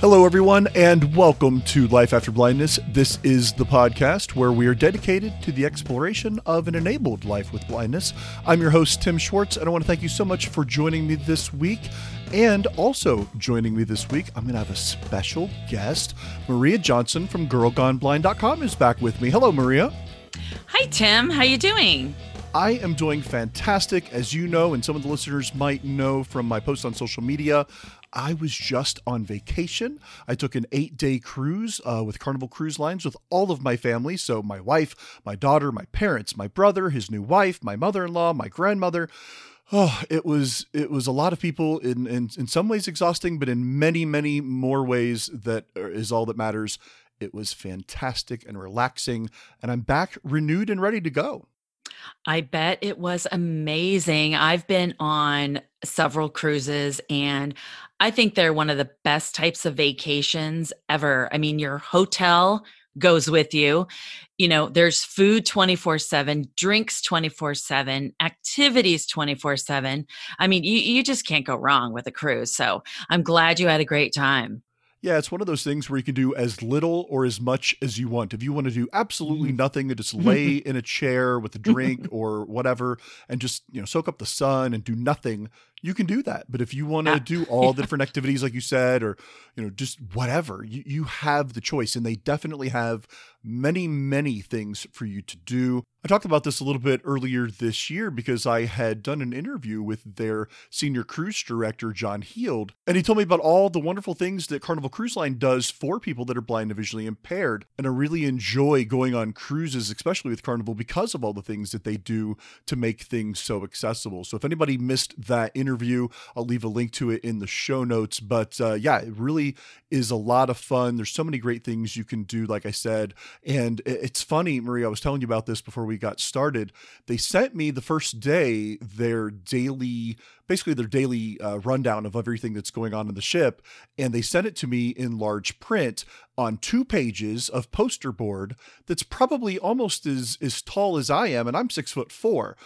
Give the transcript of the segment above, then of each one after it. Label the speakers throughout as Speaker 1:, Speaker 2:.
Speaker 1: Hello, everyone, and welcome to Life After Blindness. This is the podcast where we are dedicated to the exploration of an enabled life with blindness. I'm your host, Tim Schwartz, and I want to thank you so much for joining me this week. And also joining me this week, I'm going to have a special guest. Maria Johnson from GirlGoneBlind.com is back with me. Hello, Maria.
Speaker 2: Hi, Tim. How you doing?
Speaker 1: I am doing fantastic. As you know, and some of the listeners might know from my posts on social media, I was just on vacation. I took an eight day cruise uh, with Carnival Cruise Lines with all of my family. So, my wife, my daughter, my parents, my brother, his new wife, my mother in law, my grandmother. Oh, it was it was a lot of people in, in in some ways exhausting, but in many many more ways that is all that matters. It was fantastic and relaxing, and I'm back renewed and ready to go.
Speaker 2: I bet it was amazing. I've been on several cruises and I think they're one of the best types of vacations ever. I mean, your hotel goes with you. You know, there's food 24 7, drinks 24 7, activities 24 7. I mean, you, you just can't go wrong with a cruise. So I'm glad you had a great time.
Speaker 1: Yeah, it's one of those things where you can do as little or as much as you want. If you want to do absolutely mm-hmm. nothing and just lay in a chair with a drink or whatever and just, you know, soak up the sun and do nothing, you can do that. But if you want to do all the different activities, like you said, or you know, just whatever, you, you have the choice, and they definitely have many, many things for you to do. I talked about this a little bit earlier this year because I had done an interview with their senior cruise director, John Heald, and he told me about all the wonderful things that Carnival Cruise Line does for people that are blind and visually impaired. And I really enjoy going on cruises, especially with Carnival, because of all the things that they do to make things so accessible. So if anybody missed that interview, interview. I'll leave a link to it in the show notes. But uh, yeah, it really is a lot of fun. There's so many great things you can do, like I said. And it's funny, Maria, I was telling you about this before we got started. They sent me the first day their daily basically their daily uh, rundown of everything that's going on in the ship and they sent it to me in large print on two pages of poster board that's probably almost as as tall as i am and i'm six foot four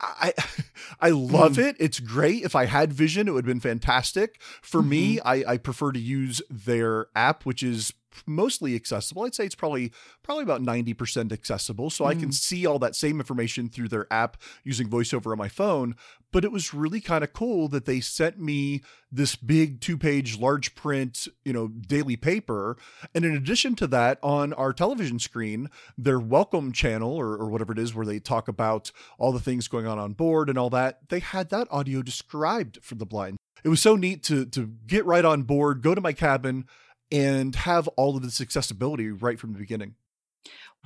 Speaker 1: I I love mm. it. It's great. If I had vision, it would have been fantastic. For mm-hmm. me, I, I prefer to use their app, which is mostly accessible. I'd say it's probably probably about 90% accessible. So mm. I can mm. see all that same information through their app using voiceover on my phone. But it was really kind of cool that they sent me this big two-page large print, you know, daily paper. And in addition to that, on our television screen, their welcome channel or, or whatever it is where they talk about all the things going on on board and all that, they had that audio described for the blind. It was so neat to to get right on board, go to my cabin, and have all of this accessibility right from the beginning.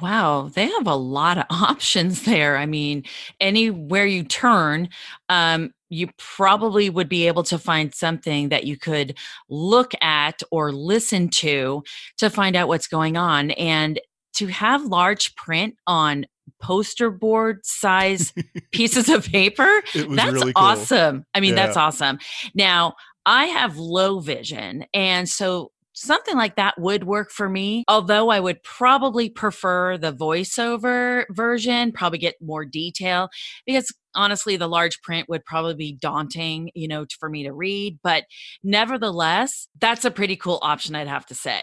Speaker 2: Wow, they have a lot of options there. I mean, anywhere you turn, um, you probably would be able to find something that you could look at or listen to to find out what's going on. And to have large print on poster board size pieces of paper, that's really cool. awesome. I mean, yeah. that's awesome. Now, I have low vision. And so something like that would work for me. Although I would probably prefer the voiceover version, probably get more detail because honestly the large print would probably be daunting, you know, for me to read, but nevertheless, that's a pretty cool option I'd have to say.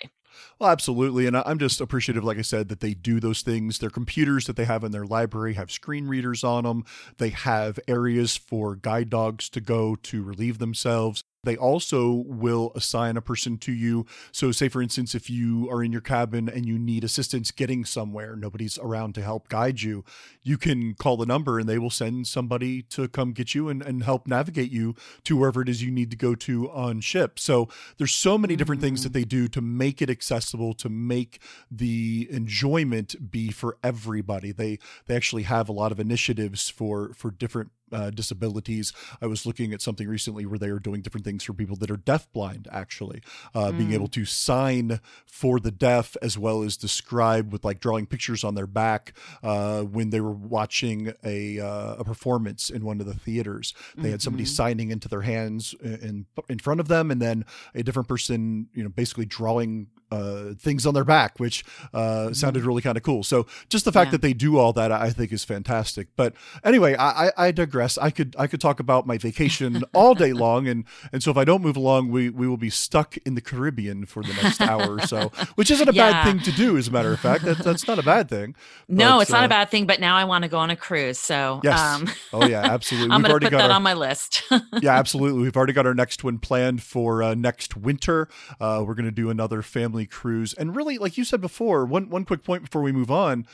Speaker 1: Well, absolutely. And I'm just appreciative, like I said, that they do those things. Their computers that they have in their library have screen readers on them. They have areas for guide dogs to go to relieve themselves. They also will assign a person to you. So, say for instance, if you are in your cabin and you need assistance getting somewhere, nobody's around to help guide you, you can call the number and they will send somebody to come get you and, and help navigate you to wherever it is you need to go to on ship. So, there's so many different things that mm. they do to make it accessible, to make the enjoyment be for everybody. They they actually have a lot of initiatives for for different uh, disabilities. I was looking at something recently where they are doing different things for people that are deafblind, actually, uh, mm. being able mm. to sign for the deaf as well as describe with like drawing pictures on their back uh, when they were watching a, uh, a performance in one of the theaters. They mm-hmm. had somebody mm-hmm. signing into their hands in in front of them, and then a different person, you know, basically drawing uh, things on their back, which uh, sounded really kind of cool. So just the fact
Speaker 2: Yeah.
Speaker 1: that they do all that, I think, is fantastic. But anyway, I, I, digress. I could I could talk about my vacation all day long, and and so if I don't move along, we we will be stuck in the Caribbean for the next hour or so, which isn't a
Speaker 2: Yeah.
Speaker 1: bad thing to do. As a matter of fact, that, that's not a bad thing.
Speaker 2: no,
Speaker 1: But,
Speaker 2: it's not
Speaker 1: uh,
Speaker 2: a bad thing, but now I want to go on a cruise. So
Speaker 1: Yes.
Speaker 2: um,
Speaker 1: Oh yeah, absolutely.
Speaker 2: I'm going to put that
Speaker 1: our,
Speaker 2: on my list.
Speaker 1: yeah, absolutely. We've already got our next one planned for uh, next winter. Uh, we're going to do another family cruise, and really, like you said before, one one quick point before we move on.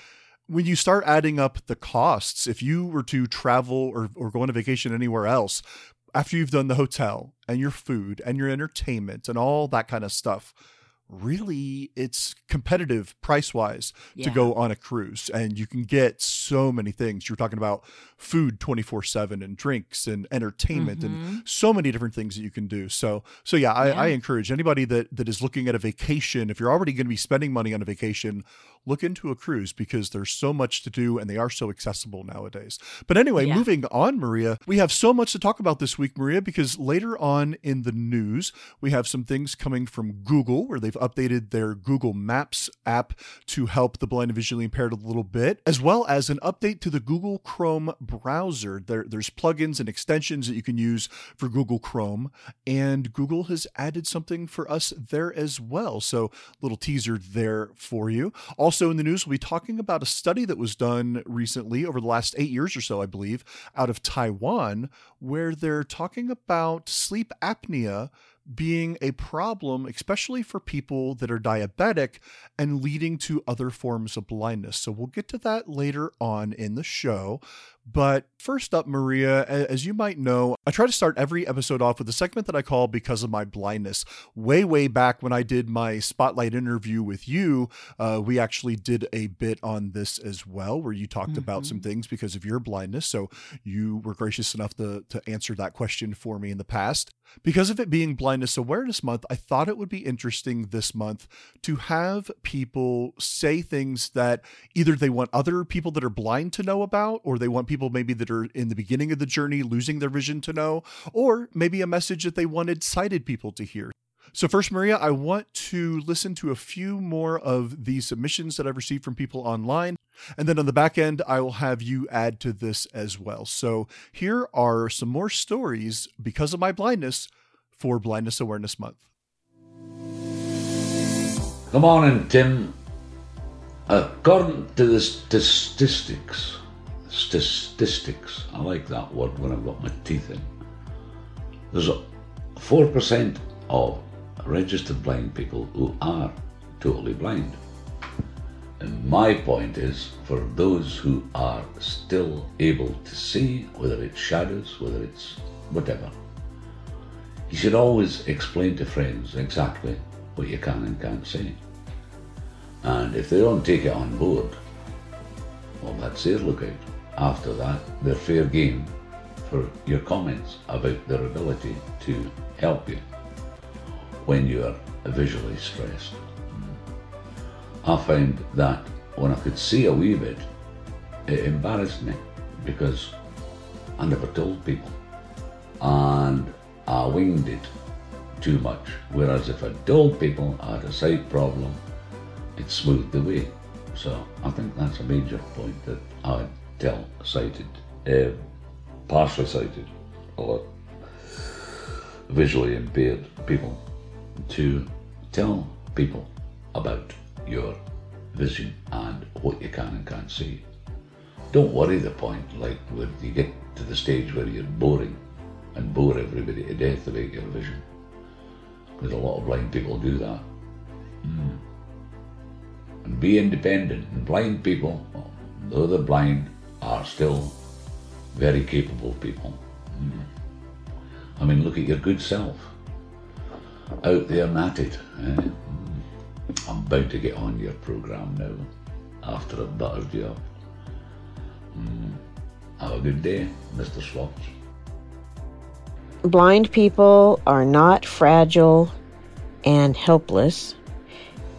Speaker 1: When you start adding up the costs, if you were to travel or, or go on a vacation anywhere else, after you've done the hotel and your food and your entertainment and all that kind of stuff, really it's competitive price wise to go on a cruise and you can get so many things you're talking about food 24/7 and drinks and entertainment and
Speaker 2: Mhm.
Speaker 1: so many different things that you can do so so yeah I,
Speaker 2: Yeah.
Speaker 1: I encourage anybody that that is looking at a vacation if you're already going to be spending money on a vacation look into a cruise because there's so much to do and they are so accessible nowadays. But anyway
Speaker 2: Yeah.
Speaker 1: moving on maria we have so much to talk about this week maria because later on in the news we have some things coming from google where they've updated their google maps app to help the blind and visually impaired a little bit as well as an update to the google chrome browser. There, there's plugins and extensions that you can use for google chrome and google has added something for us there as well. So little teaser there for you. Also in the news we'll be talking about a study that was done recently over the last eight years or so i believe out of taiwan where they're talking about sleep apnea being a problem, especially for people that are diabetic and leading to other forms of blindness. So we'll get to that later on in the show. But first up, Maria, as you might know, I try to start every episode off with a segment that I call Because of My Blindness. Way, way back when I did my spotlight interview with you, uh, we actually did a bit on this as well, where you talked about some things because of your blindness. So you were gracious enough to, to answer that question for me in the past. Because of it being Blindness Awareness Month, I thought it would be interesting this month to have people say things that either they want other people that are blind to know about, or they want people maybe that are in the beginning of the journey losing their vision to know, or maybe a message that they wanted sighted people to hear. So, first, Maria, I want to listen to a few more of the submissions that I've received from people online. And then on the back end, I will have you add to this as well. So, here are some more stories because of my blindness for Blindness Awareness Month.
Speaker 3: Good morning, Tim. According to the statistics, statistics, I like that word when I've got my teeth in. There's a 4% of registered blind people who are totally blind. And my point is for those who are still able to see, whether it's shadows, whether it's whatever, you should always explain to friends exactly what you can and can't see. And if they don't take it on board, well, that's their lookout. After that, they're fair game for your comments about their ability to help you when you are visually stressed. I found that when I could see a wee bit, it embarrassed me because I never told people. And I winged it too much. Whereas if I told people I had a sight problem, it smoothed the way. So I think that's a major point that I tell sighted, uh, partially sighted, or visually impaired people to tell people about your vision and what you can and can't see. Don't worry the point, like when you get to the stage where you're boring and bore everybody to death about your vision. Because a lot of blind people do that. Mm. And be independent. And blind people, though they're blind, are still very capable people. I mean, look at your good self. Out there matted. Eh? I'm about to get on your programme now, after I've buttered you up. Mm. Have a good day, Mr. Swaps.
Speaker 4: blind people are not fragile and helpless,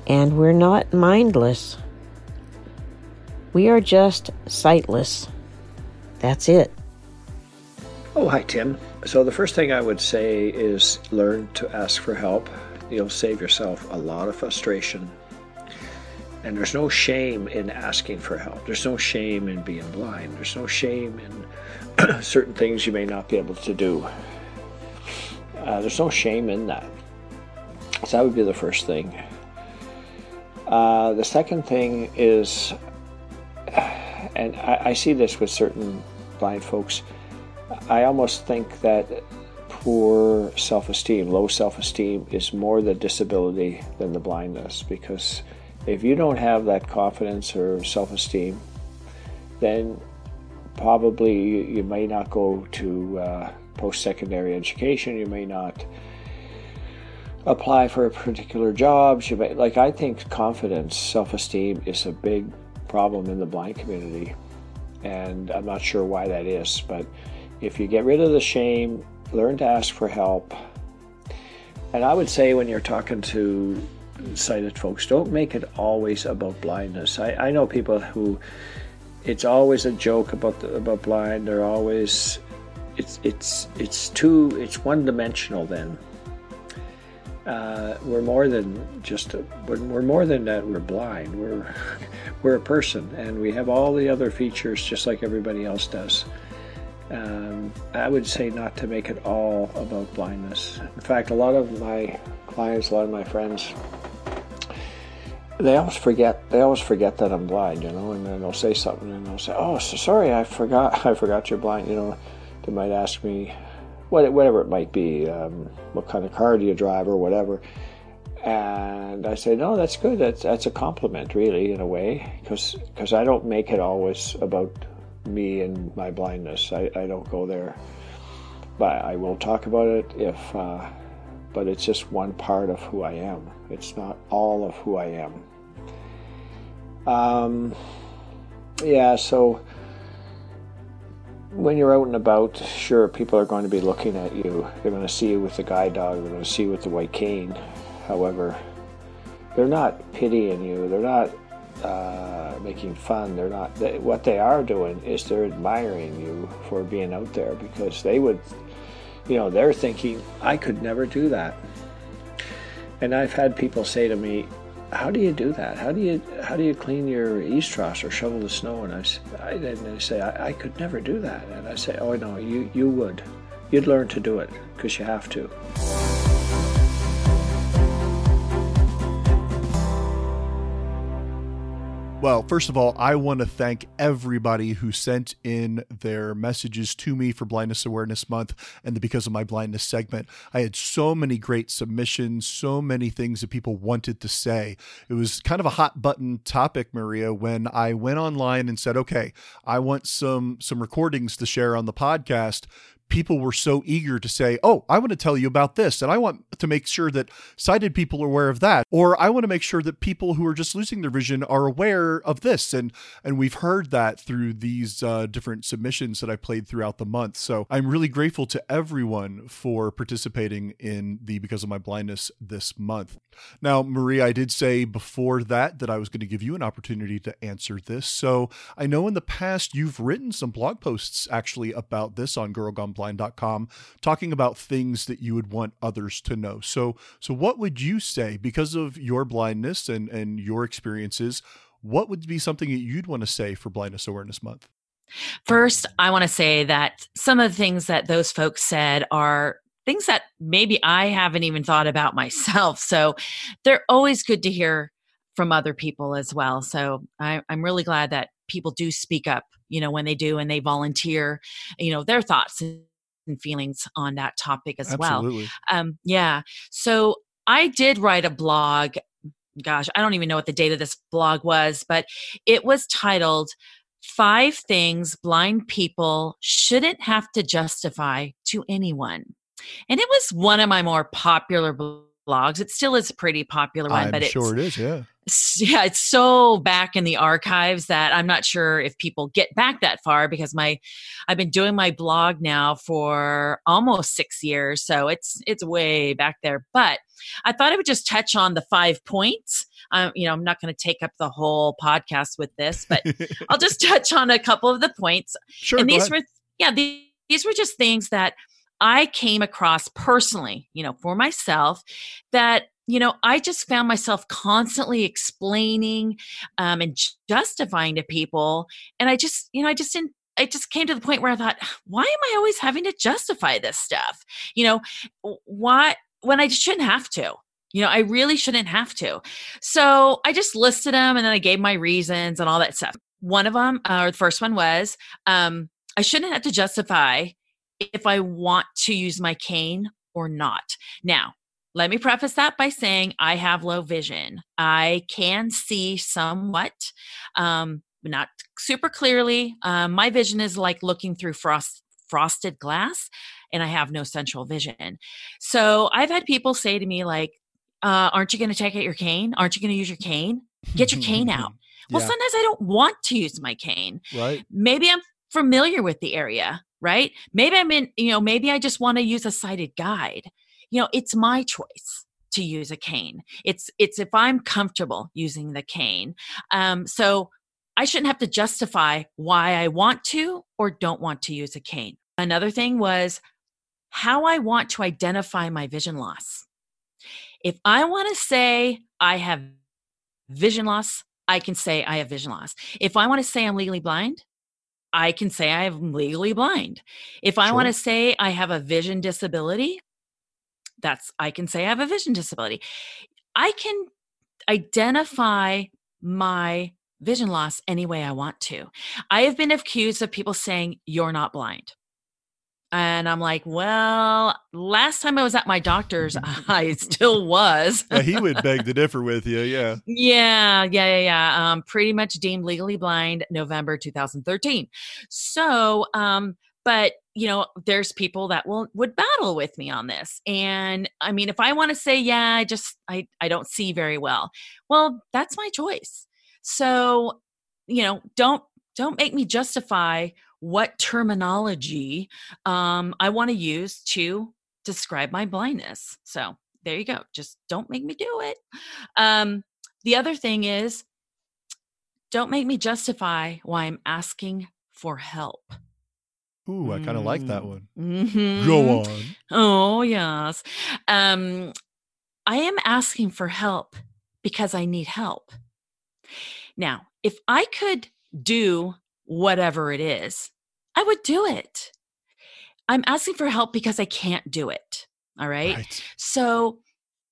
Speaker 4: and we're not mindless. We are just sightless. That's it.
Speaker 5: Oh, hi, Tim. So, the first thing I would say is learn to ask for help. You'll save yourself a lot of frustration. And there's no shame in asking for help. There's no shame in being blind. There's no shame in certain things you may not be able to do. Uh, there's no shame in that. So that would be the first thing. Uh, the second thing is, and I, I see this with certain blind folks, I almost think that poor self esteem, low self esteem, is more the disability than the blindness. Because if you don't have that confidence or self esteem, then probably you, you, may not go to uh, post secondary education, you may not apply for a particular job. You may, like, I think confidence, self esteem is a big problem in the blind community. And I'm not sure why that is, but if you get rid of the shame, learn to ask for help. And I would say when you're talking to sighted folks, don't make it always about blindness. I, I know people who it's always a joke about the, about blind. They're always it's it's it's too it's one dimensional then. Uh, we're more than just a, we're more than that. We're blind. We're we're a person, and we have all the other features just like everybody else does. Um, I would say not to make it all about blindness. In fact, a lot of my clients, a lot of my friends, they always forget. They always forget that I'm blind, you know, and then they'll say something, and they'll say, "Oh, so sorry, I forgot. I forgot you're blind." You know, they might ask me, whatever it might be, um, what kind of car do you drive, or whatever. And I say, no, that's good. That's that's a compliment, really, in a way, because because I don't make it always about me and my blindness. I, I don't go there, but I will talk about it if. Uh, but it's just one part of who I am. It's not all of who I am. Um, yeah, so when you're out and about, sure, people are going to be looking at you. They're going to see you with the guide dog. They're going to see you with the white cane. However, they're not pitying you. They're not uh, making fun. They're not. They, what they are doing is they're admiring you for being out there because they would, you know, they're thinking, I could never do that. And I've had people say to me, "How do you do that? How do you how do you clean your eaves troughs or shovel the snow?" And I, I and they say, I, I could never do that." And I say, "Oh no, you you would. You'd learn to do it because you have to."
Speaker 1: Well, first of all, I want to thank everybody who sent in their messages to me for Blindness Awareness Month and the Because of My Blindness segment. I had so many great submissions, so many things that people wanted to say. It was kind of a hot button topic, Maria, when I went online and said, "Okay, I want some some recordings to share on the podcast." People were so eager to say, Oh, I want to tell you about this. And I want to make sure that sighted people are aware of that. Or I want to make sure that people who are just losing their vision are aware of this. And, and we've heard that through these uh, different submissions that I played throughout the month. So I'm really grateful to everyone for participating in the Because of My Blindness this month. Now, Marie, I did say before that that I was going to give you an opportunity to answer this. So I know in the past you've written some blog posts actually about this on Girl Gone blind.com talking about things that you would want others to know. So so what would you say because of your blindness and and your experiences, what would be something that you'd want to say for Blindness Awareness Month?
Speaker 2: First, I want to say that some of the things that those folks said are things that maybe I haven't even thought about myself. So they're always good to hear from other people as well. So I, am really glad that people do speak up, you know, when they do and they volunteer, you know, their thoughts feelings on that topic as
Speaker 1: Absolutely.
Speaker 2: well. Um, yeah. So I did write a blog. Gosh, I don't even know what the date of this blog was, but it was titled Five Things Blind People Shouldn't Have to Justify to Anyone. And it was one of my more popular blogs. It still is a pretty popular one,
Speaker 1: I'm
Speaker 2: but
Speaker 1: sure it is, yeah
Speaker 2: yeah, it's so back in the archives that I'm not sure if people get back that far because my I've been doing my blog now for almost 6 years, so it's it's way back there. But I thought I would just touch on the 5 points. Um, you know, I'm not going to take up the whole podcast with this, but I'll just touch on a couple of the points.
Speaker 1: Sure.
Speaker 2: And these were yeah, these, these were just things that I came across personally, you know, for myself that you know, I just found myself constantly explaining um, and justifying to people. And I just, you know, I just didn't it just came to the point where I thought, why am I always having to justify this stuff? You know, why when I just shouldn't have to? You know, I really shouldn't have to. So I just listed them and then I gave my reasons and all that stuff. One of them, uh, or the first one was, um, I shouldn't have to justify if I want to use my cane or not. Now, let me preface that by saying I have low vision. I can see somewhat. Um, not super clearly. Um, my vision is like looking through frost frosted glass and I have no central vision. So I've had people say to me like, uh, aren't you going to take out your cane? Aren't you going to use your cane? Get your cane out. Well, yeah. sometimes I don't want to use my cane.
Speaker 1: Right.
Speaker 2: Maybe I'm familiar with the area, right? Maybe I'm in, you know, maybe I just want to use a sighted guide. You know, it's my choice to use a cane. It's it's if I'm comfortable using the cane. Um, so I shouldn't have to justify why I want to or don't want to use a cane. Another thing was how I want to identify my vision loss. If I want to say I have vision loss, I can say I have vision loss. If I want to say I'm legally blind, I can say I am legally blind. If I sure. want to say I have a vision disability, that's I can say I have a vision disability. I can identify my vision loss any way I want to. I have been accused of people saying, You're not blind. And I'm like, well, last time I was at my doctor's, I still was.
Speaker 1: yeah, he would beg to differ with you. Yeah.
Speaker 2: Yeah. Yeah. Yeah. yeah. Um, pretty much deemed legally blind November 2013. So, um, but you know, there's people that will would battle with me on this. And I mean, if I want to say, yeah, I just I I don't see very well. Well, that's my choice. So, you know, don't don't make me justify what terminology um, I want to use to describe my blindness. So there you go. Just don't make me do it. Um, the other thing is, don't make me justify why I'm asking for help.
Speaker 1: Ooh, I kind of mm. like that one.
Speaker 2: Mm-hmm.
Speaker 1: Go on.
Speaker 2: Oh, yes. Um, I am asking for help because I need help. Now, if I could do whatever it is, I would do it. I'm asking for help because I can't do it. All right? right. So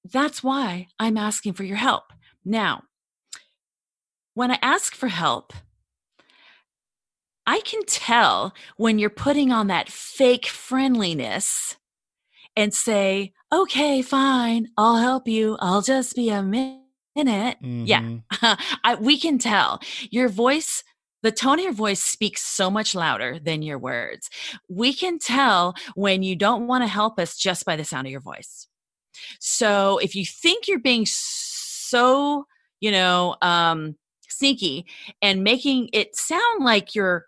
Speaker 2: that's why I'm asking for your help. Now, when I ask for help, I can tell when you're putting on that fake friendliness and say, okay, fine, I'll help you. I'll just be a minute. Mm-hmm. Yeah, I, we can tell your voice. The tone of your voice speaks so much louder than your words. We can tell when you don't want to help us just by the sound of your voice. So if you think you're being so, you know, um, sneaky and making it sound like you're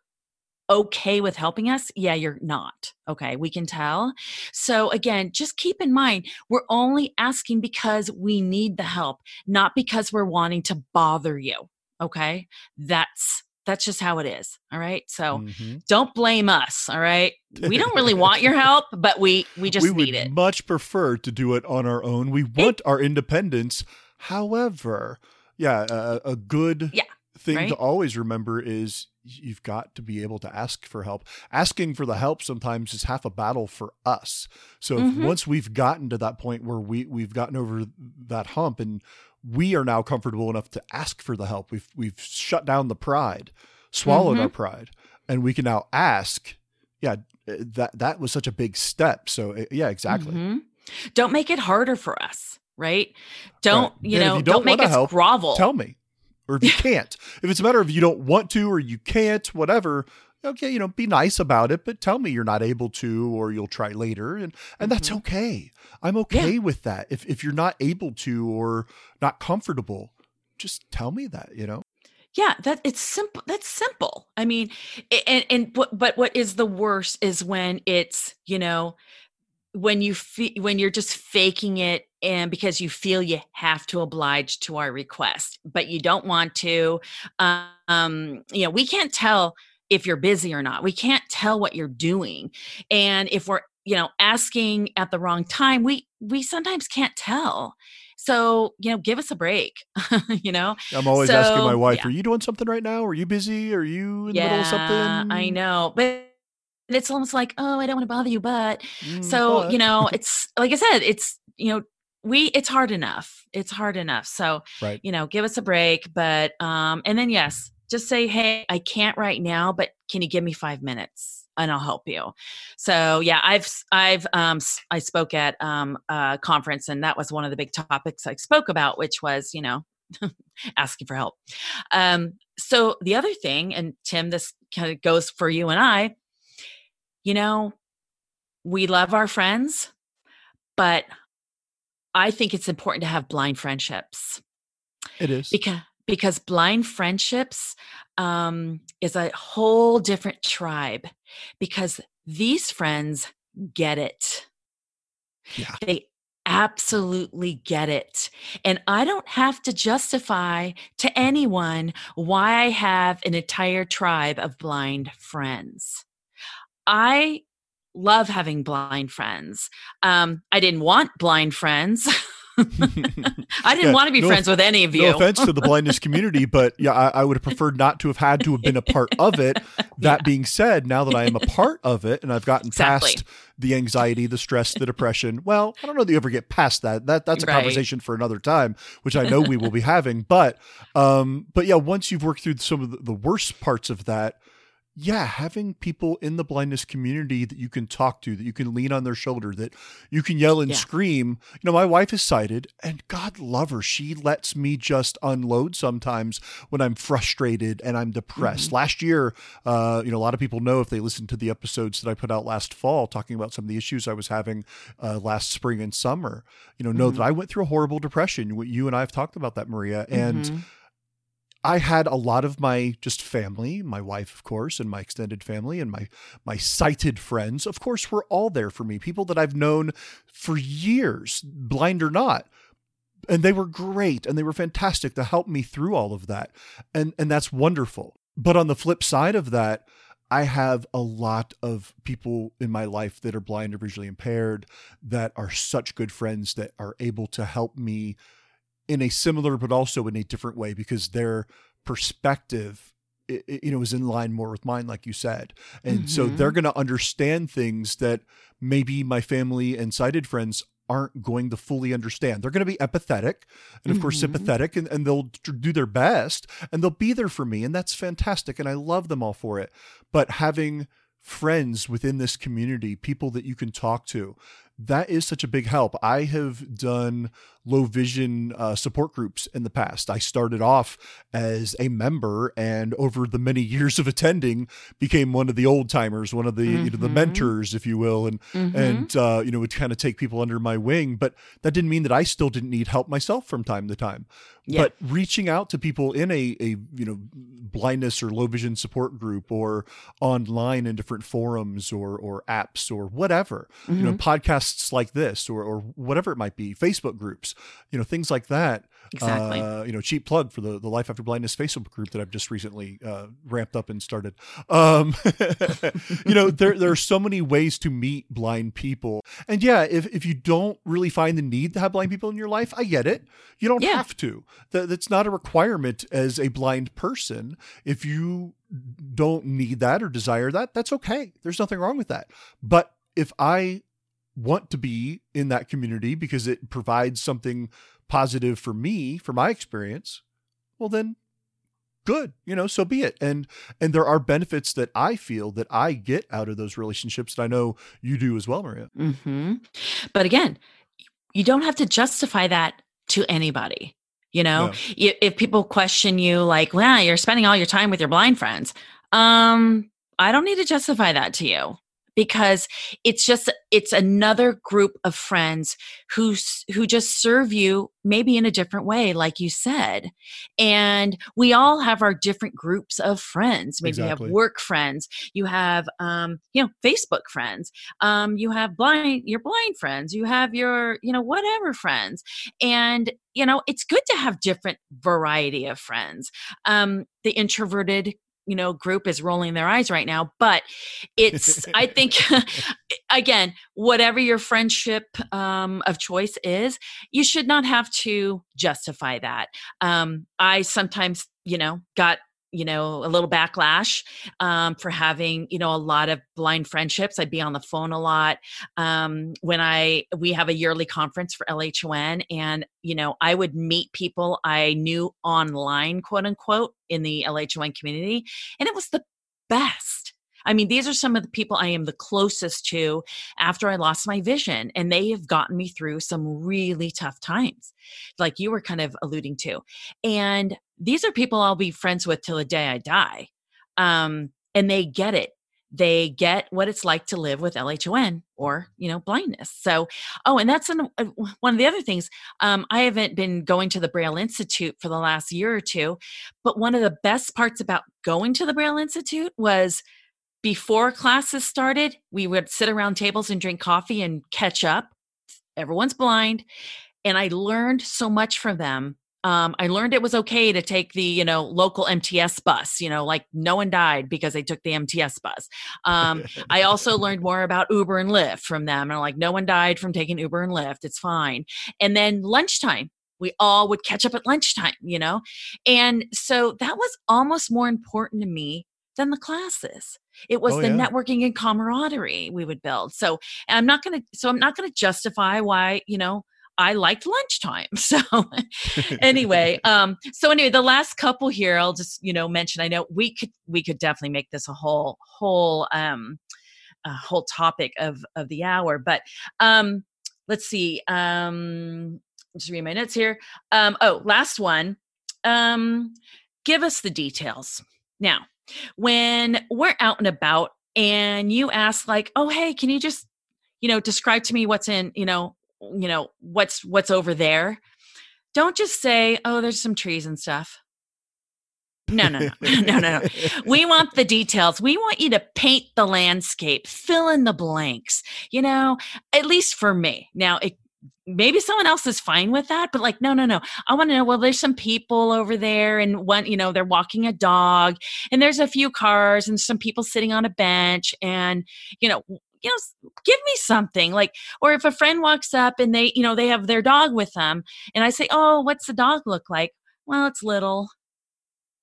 Speaker 2: okay with helping us, yeah, you're not. Okay, we can tell. So, again, just keep in mind we're only asking because we need the help, not because we're wanting to bother you. Okay, that's that's just how it is all right so mm-hmm. don't blame us all right we don't really want your help but we we just
Speaker 1: we
Speaker 2: need
Speaker 1: it much prefer to do it on our own we want it, our independence however yeah a, a good
Speaker 2: yeah,
Speaker 1: thing
Speaker 2: right?
Speaker 1: to always remember is you've got to be able to ask for help. Asking for the help sometimes is half a battle for us. So mm-hmm. once we've gotten to that point where we we've gotten over that hump and we are now comfortable enough to ask for the help, we've we've shut down the pride, swallowed mm-hmm. our pride, and we can now ask. Yeah, eh, that that was such a big step. So eh, yeah, exactly.
Speaker 2: Mm-hmm. Don't make it harder for us, right? Don't right. you know? You don't, don't make us help, grovel.
Speaker 1: Tell me or if you can't. If it's a matter of you don't want to or you can't, whatever, okay, you know, be nice about it, but tell me you're not able to or you'll try later and and that's mm-hmm. okay. I'm okay yeah. with that. If if you're not able to or not comfortable, just tell me that, you know.
Speaker 2: Yeah, that it's simple. That's simple. I mean, and and but, but what is the worst is when it's, you know, when you feel when you're just faking it and because you feel you have to oblige to our request but you don't want to um you know we can't tell if you're busy or not we can't tell what you're doing and if we're you know asking at the wrong time we we sometimes can't tell so you know give us a break you know
Speaker 1: I'm always asking my wife,
Speaker 2: yeah.
Speaker 1: "Are you doing something right now? Are you busy? Are you in the middle of something?"
Speaker 2: i know but it's almost like oh i don't want to bother you but
Speaker 1: Mm,
Speaker 2: so
Speaker 1: but-
Speaker 2: you know it's like i said it's you know we it's hard enough it's hard enough so
Speaker 1: Right.
Speaker 2: you know give us a break but um and then yes just say hey i can't right now but can you give me five minutes and i'll help you so yeah i've I've um i spoke at um a conference and that was one of the big topics i spoke about which was you know asking for help um so the other thing and tim this kind of goes for you and i you know we love our friends but i think it's important to have blind friendships
Speaker 1: it is.
Speaker 2: because because blind friendships um, is a whole different tribe because these friends get it
Speaker 1: Yeah.
Speaker 2: they absolutely get it and i don't have to justify to anyone why i have an entire tribe of blind friends i love having blind friends um, i didn't want blind friends i didn't
Speaker 1: Yeah,
Speaker 2: want to be
Speaker 1: no
Speaker 2: friends with any of you
Speaker 1: No offense to the blindness community, but yeah, I, I would have preferred not to have had to have been a part of it. That being said, now that I am a part of it and I've gotten
Speaker 2: Exactly.
Speaker 1: past the anxiety, the stress, the depression, well, I don't know that you ever get past that. That that's a
Speaker 2: Right.
Speaker 1: conversation for another time, which I know we will be having. But um, but yeah, once you've worked through some of the, the worst parts of that, yeah, having people in the blindness community that you can talk to, that you can lean on their shoulder, that you can yell and
Speaker 2: Yeah.
Speaker 1: scream. You know, my wife is sighted, and God love her. She lets me just unload sometimes when I'm frustrated and I'm depressed. Last year, uh, you know, a lot of people know if they listen to the episodes that I put out last fall talking about some of the issues I was having uh, last spring and summer, you know, know that I went through a horrible depression. You- and I have talked about that, Maria. And
Speaker 2: Mhm.
Speaker 1: I had a lot of my just family, my wife, of course, and my extended family, and my my sighted friends, of course, were all there for me. People that I've known for years, blind or not, and they were great and they were fantastic to help me through all of that, and and that's wonderful. But on the flip side of that, I have a lot of people in my life that are blind or visually impaired that are such good friends that are able to help me in a similar but also in a different way because their perspective you know is in line more with mine like you said and so
Speaker 2: Mhm.
Speaker 1: they're going to understand things that maybe my family and sighted friends aren't going to fully understand they're going to be empathetic and of course
Speaker 2: Mhm.
Speaker 1: sympathetic and, and they'll do their best and they'll be there for me and that's fantastic and i love them all for it but having friends within this community people that you can talk to that is such a big help. I have done low vision uh, support groups in the past. I started off as a member, and over the many years of attending, became one of the old timers, one of the you know the
Speaker 2: Mhm.
Speaker 1: mentors, if you will, and
Speaker 2: Mhm.
Speaker 1: and uh, you know would kind of take people under my wing. But that didn't mean that I still didn't need help myself from time to time.
Speaker 2: Yeah.
Speaker 1: But reaching out to people in a a you know blindness or low vision support group or online in different forums or or apps or whatever you know
Speaker 2: Mm-hmm.
Speaker 1: Podcasts like this or or whatever it might be facebook groups you know things like that
Speaker 2: Exactly.
Speaker 1: uh, you know cheap plug for the the life after blindness facebook group that i've just recently uh, ramped up and started. Um you know there there are so many ways to meet blind people. And yeah if if you don't really find the need to have blind people in your life i get it. You don't
Speaker 2: Yeah.
Speaker 1: have to. That, that's not a requirement as a blind person. If you don't need that or desire that that's okay. There's nothing wrong with that. But if i want to be in that community because it provides something positive for me for my experience well then good you know so be it and and there are benefits that i feel that i get out of those relationships that i know you do as well maria
Speaker 2: hmm But again, you don't have to justify that to anybody. You know,
Speaker 1: No.
Speaker 2: If people question you, like, "Wow, you're spending all your time with your blind friends," um, I don't need to justify that to you because it's just it's another group of friends who who just serve you maybe in a different way like you said. And we all have our different groups of friends. Maybe you have work friends you have um you know facebook friends um you have blind your blind friends you have your you know whatever friends. And you know it's good to have different variety of friends. Um the introverted you know group is rolling their eyes right now but it's i think again whatever your friendship um, of choice is you should not have to justify that. Um, i sometimes you know got you know a little backlash um, for having you know a lot of blind friendships. I'd be on the phone a lot. Um, when i we have a yearly conference for lhon and you know i would meet people i knew online quote unquote in the lhon community and it was the best. I mean, these are some of the people I am the closest to after I lost my vision, and they have gotten me through some really tough times, like you were kind of alluding to. And these are people I'll be friends with till the day I die. Um, and they get it. They get what it's like to live with LHON or, you know, blindness. So, oh, and that's an, uh, one of the other things. Um, I haven't been going to the Braille Institute for the last year or two, but one of the best parts about going to the Braille Institute was before classes started, we would sit around tables and drink coffee and catch up. Everyone's blind. And I learned so much from them um, I learned it was okay to take the you know local MTS bus. You know, like no one died because they took the MTS bus. Um, I also learned more about Uber and Lyft from them, and like no one died from taking Uber and Lyft. It's fine. And then lunchtime, we all would catch up at lunchtime. You know, and so that was almost more important to me than the classes. It was oh, the yeah. networking and camaraderie we would build. So I'm not going to, so I'm not going to justify why, you know, I liked lunchtime. So anyway, um, so anyway, the last couple here, I'll just, you know, mention, I know we could, we could definitely make this a whole, whole, um, a whole topic of, of the hour, but, um, let's see, um, just read my notes here. Um, oh, last one. Um, give us the details. Now, when we're out and about and you ask like, oh, hey, can you just, you know, describe to me what's in, you know, you know what's what's over there. Don't just say oh there's some trees and stuff. No no no. No no no. We want the details. We want you to paint the landscape fill in the blanks you know at least for me. Now it maybe someone else is fine with that but like no no no. I want to know well there's some people over there and one you know they're walking a dog and there's a few cars and some people sitting on a bench and you know you know, give me something. Like, or if a friend walks up and they, you know, they have their dog with them and I say, Oh, what's the dog look like? Well, it's little.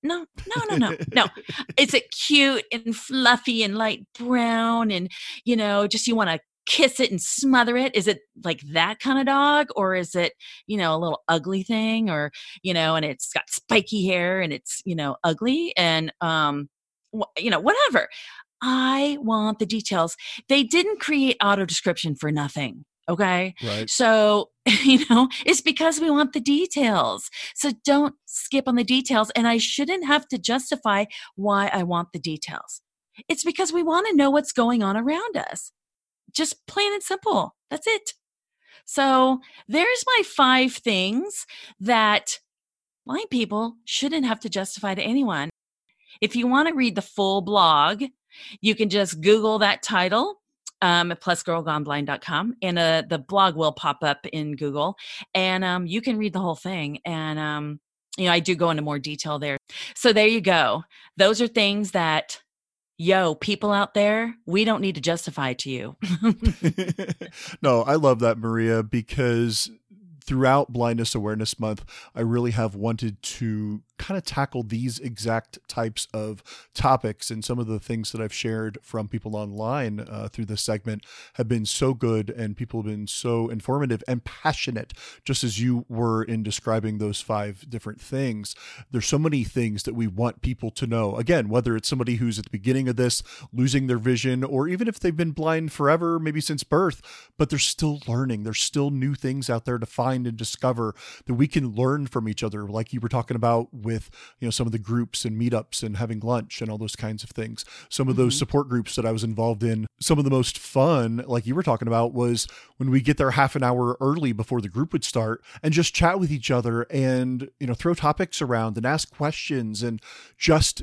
Speaker 2: No, no, no, no, no. Is it cute and fluffy and light brown and, you know, just you want to kiss it and smother it? Is it like that kind of dog? Or is it, you know, a little ugly thing or, you know, and it's got spiky hair and it's, you know, ugly and, um, you know, whatever. I want the details. They didn't create auto description for nothing. Okay.
Speaker 1: Right.
Speaker 2: So, you know, it's because we want the details. So don't skip on the details. And I shouldn't have to justify why I want the details. It's because we want to know what's going on around us. Just plain and simple. That's it. So there's my five things that blind people shouldn't have to justify to anyone. If you want to read the full blog, you can just Google that title um, plusgirlgoneblind.com and uh, the blog will pop up in Google and um, you can read the whole thing. And, um, you know, I do go into more detail there. So there you go. Those are things that, yo, people out there, we don't need to justify to you.
Speaker 1: no, I love that, Maria, because throughout Blindness Awareness Month, I really have wanted to kind of tackle these exact types of topics. And some of the things that I've shared from people online uh, through this segment have been so good, and people have been so informative and passionate, just as you were in describing those five different things. There's so many things that we want people to know. Again, whether it's somebody who's at the beginning of this losing their vision, or even if they've been blind forever, maybe since birth, but they're still learning. There's still new things out there to find and discover that we can learn from each other, like you were talking about with you know some of the groups and meetups and having lunch and all those kinds of things some of mm-hmm. those support groups that i was involved in some of the most fun like you were talking about was when we get there half an hour early before the group would start and just chat with each other and you know throw topics around and ask questions and just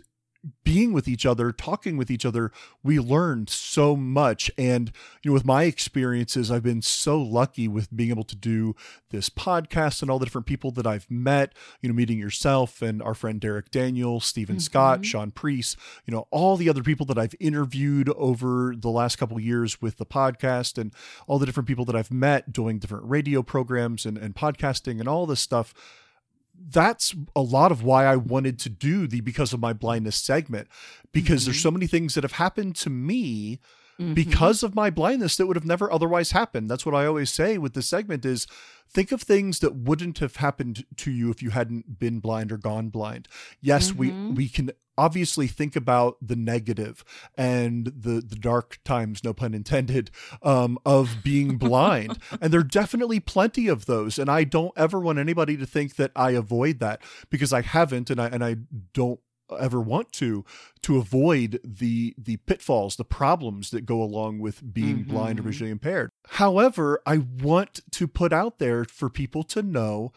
Speaker 1: being with each other, talking with each other, we learned so much. And, you know, with my experiences, I've been so lucky with being able to do this podcast and all the different people that I've met, you know, meeting yourself and our friend Derek Daniel, Stephen mm-hmm. Scott, Sean Priest, you know, all the other people that I've interviewed over the last couple years with the podcast and all the different people that I've met doing different radio programs and, and podcasting and all this stuff that's a lot of why I wanted to do the because of my blindness segment because mm-hmm. there's so many things that have happened to me mm-hmm. because of my blindness that would have never otherwise happened. That's what I always say with this segment is think of things that wouldn't have happened to you if you hadn't been blind or gone blind. Yes, mm-hmm. we we can obviously think about the negative and the the dark times no pun intended um, of being blind and there are definitely plenty of those and i don't ever want anybody to think that i avoid that because i haven't and i and i don't ever want to to avoid the the pitfalls the problems that go along with being mm-hmm. blind or visually impaired however i want to put out there for people to know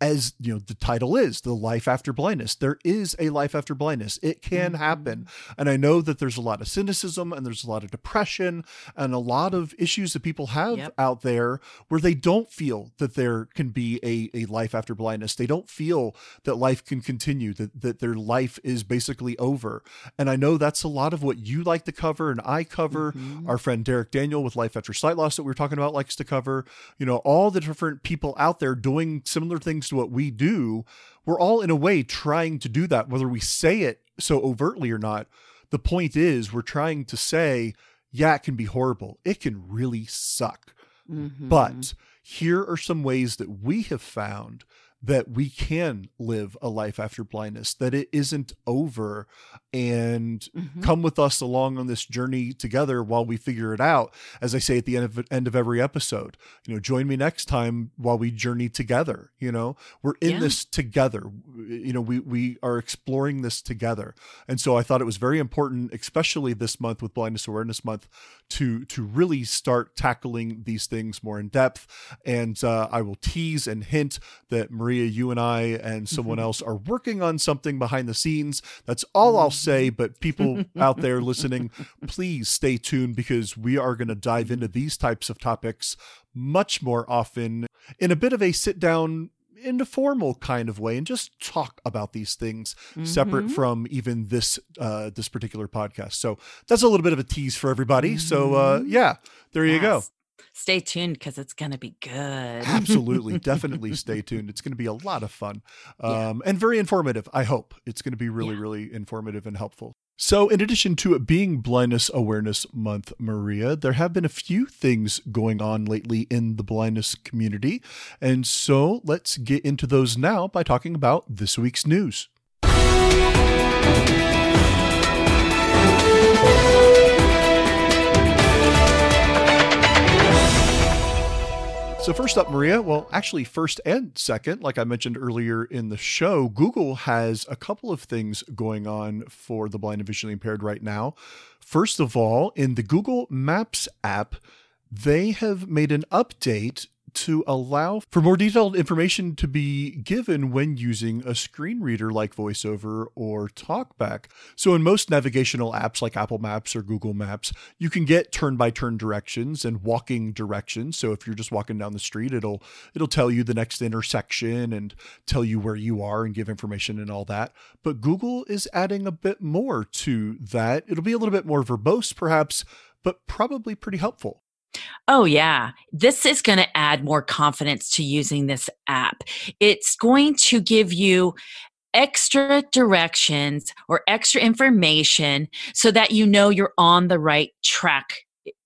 Speaker 1: as you know the title is the life after blindness. There is a life after blindness. It can mm-hmm. happen. And i know that there's a lot of cynicism and there's a lot of depression and a lot of issues that people have yep. out there where they don't feel that there can be a, a life after blindness. They don't feel that life can continue that, that their life is basically over. And i know that's a lot of what you like to cover and i cover. Mm-hmm. our friend derek daniel with life after sight loss that we are talking about likes to cover. You know all the different people out there doing similar things to what we do, we're all in a way trying to do that, whether we say it so overtly or not. The point is, we're trying to say, yeah, it can be horrible. It can really suck. Mm-hmm. But here are some ways that we have found that we can live a life after blindness, that it isn't over, and mm-hmm. come with us along on this journey together while we figure it out. As I say at the end of end of every episode, you know, join me next time while we journey together. You know, we're in yeah. this together. You know, we we are exploring this together, and so I thought it was very important, especially this month with Blindness Awareness Month, to to really start tackling these things more in depth. And uh, I will tease and hint that Maria Maria, you and I and someone mm-hmm. else are working on something behind the scenes. That's all I'll say. But people out there listening, please stay tuned because we are going to dive into these types of topics much more often in a bit of a sit down in a formal kind of way and just talk about these things mm-hmm. separate from even this uh this particular podcast so that's a little bit of a tease for everybody mm-hmm. so uh mm-hmm. yeah there yes. you go
Speaker 2: stay tuned because it's going to be good.
Speaker 1: Absolutely. Definitely stay tuned. It's going to be a lot of fun um, yeah. and very informative. I hope it's going to be really, yeah. really informative and helpful. So, in addition to it being Blindness Awareness Month, Maria, there have been a few things going on lately in the blindness community. And so, let's get into those now by talking about this week's news. So, first up, Maria, well, actually, first and second, like I mentioned earlier in the show, Google has a couple of things going on for the blind and visually impaired right now. First of all, in the Google Maps app, they have made an update to allow for more detailed information to be given when using a screen reader like VoiceOver or TalkBack. So, in most navigational apps like Apple Maps or Google Maps, you can get turn-by-turn directions and walking directions. So, if you're just walking down the street, it'll it'll tell you the next intersection and tell you where you are and give information and all that. But Google is adding a bit more to that. It'll be a little bit more verbose, perhaps, but probably pretty helpful.
Speaker 2: Oh, yeah. This is going to add more confidence to using this app. It's going to give you extra directions or extra information so that you know you're on the right track,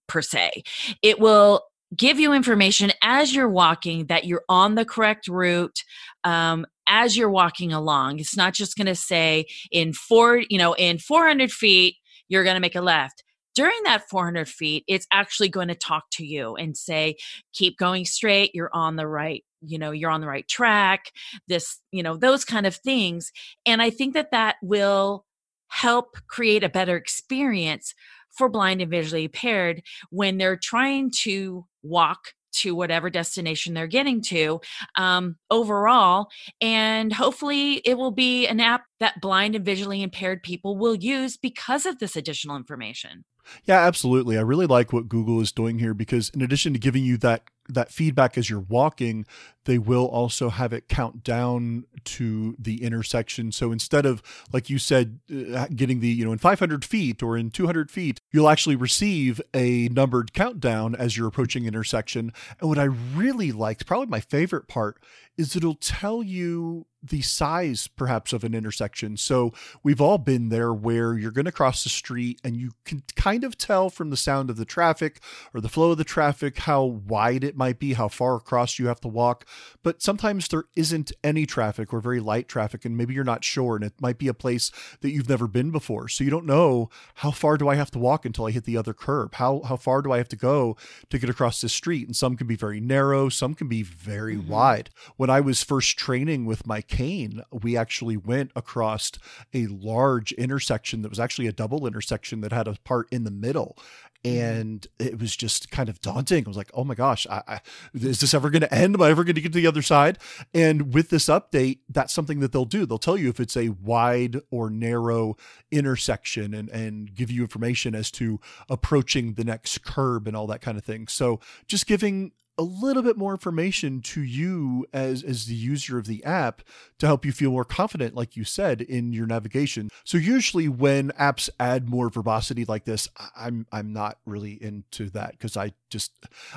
Speaker 2: per se. It will give you information as you're walking that you're on the correct route. Um, as you're walking along it's not just going to say in four you know in 400 feet you're going to make a left during that 400 feet, it's actually going to talk to you and say, keep going straight. You're on the right, you know, you're on the right track, this, you know, those kind of things. And I think that that will help create a better experience for blind and visually impaired when they're trying to walk to whatever destination they're getting to um, overall. And hopefully, it will be an app that blind and visually impaired people will use because of this additional information.
Speaker 1: Yeah, absolutely. I really like what Google is doing here because in addition to giving you that that feedback as you're walking, they will also have it count down to the intersection. So instead of, like you said, uh, getting the, you know, in 500 feet or in 200 feet, you'll actually receive a numbered countdown as you're approaching intersection. And what I really liked, probably my favorite part, is it'll tell you the size perhaps of an intersection. So we've all been there where you're going to cross the street and you can kind of tell from the sound of the traffic or the flow of the traffic how wide it might be, how far across you have to walk. But sometimes there isn't any traffic or very light traffic, and maybe you're not sure, and it might be a place that you've never been before. So you don't know how far do I have to walk until I hit the other curb? How how far do I have to go to get across this street? And some can be very narrow, some can be very mm-hmm. wide when I was first training with my cane, we actually went across a large intersection that was actually a double intersection that had a part in the middle. Mm-hmm. And it was just kind of daunting. I was like, oh my gosh, I, I, is this ever going to end? Am I ever going to get to the other side? And with this update, that's something that they'll do. They'll tell you if it's a wide or narrow intersection and, and give you information as to approaching the next curb and all that kind of thing. So just giving a little bit more information to you as as the user of the app to help you feel more confident like you said in your navigation. So usually when apps add more verbosity like this i'm i'm not really into that because i just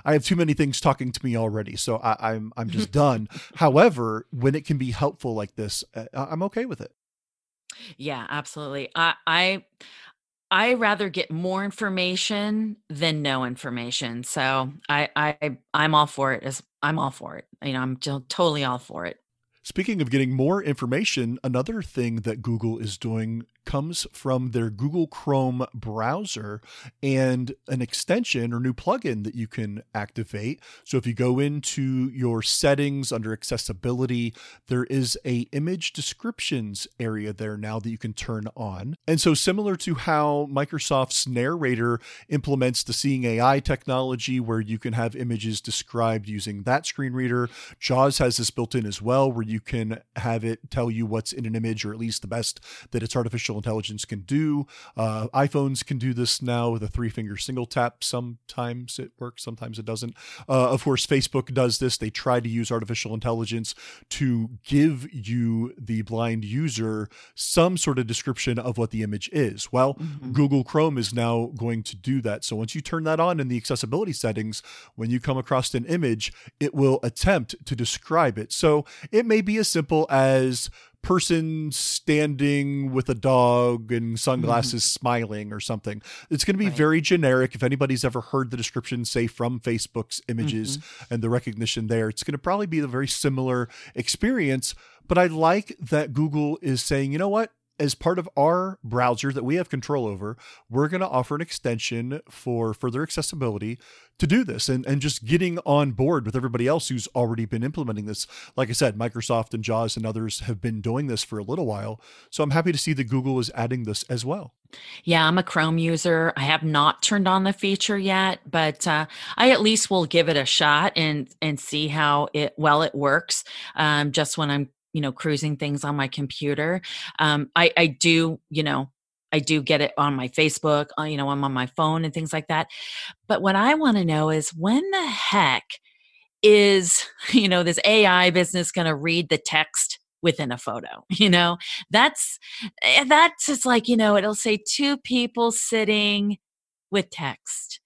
Speaker 1: i have too many things talking to me already. So I, i'm i'm just done. However when it can be helpful like this uh, i'm okay with it.
Speaker 2: Yeah absolutely. I i I rather get more information than no information. So I I I'm all for it. As I'm all for it. You know, I'm totally all for it.
Speaker 1: Speaking of getting more information, another thing that Google is doing comes from their Google Chrome browser and an extension or new plugin that you can activate. So if you go into your settings under accessibility, there is a image descriptions area there now that you can turn on. And so similar to how Microsoft's narrator implements the seeing AI technology where you can have images described using that screen reader, JAWS has this built in as well where you can have it tell you what's in an image or at least the best that its artificial artificial intelligence can do. Uh, iPhones can do this now with a three finger single tap. Sometimes it works, sometimes it doesn't. Uh, of course, Facebook does this. They try to use artificial intelligence to give you, the blind user, some sort of description of what the image is. Well, mm-hmm. Google Chrome is now going to do that. So once you turn that on in the accessibility settings, when you come across an image, it will attempt to describe it. So it may be as simple as person standing with a dog and sunglasses mm-hmm. smiling or something. It's going to be right. very generic. If anybody's ever heard the description, say from Facebook's images mm-hmm. and the recognition there, it's going to probably be a very similar experience. But I like that Google is saying, you know what? As part of our browser that we have control over, we're going to offer an extension for further accessibility to do this and, and just getting on board with everybody else who's already been implementing this. Like I said, Microsoft and JAWS and others have been doing this for a little while. So I'm happy to see that Google is adding this as well.
Speaker 2: Yeah, I'm a Chrome user. I have not turned on the feature yet, but uh, I at least will give it a shot and and see how it well it works. Um, just when I'm you know cruising things on my computer um, I, I do you know I do get it on my Facebook, uh, you know, I'm on my phone and things like that. But what I want to know is when the heck is, you know, this AI business going to read the text within a photo? You know, that's, eh, that's just like, you know, it'll say two people sitting with text.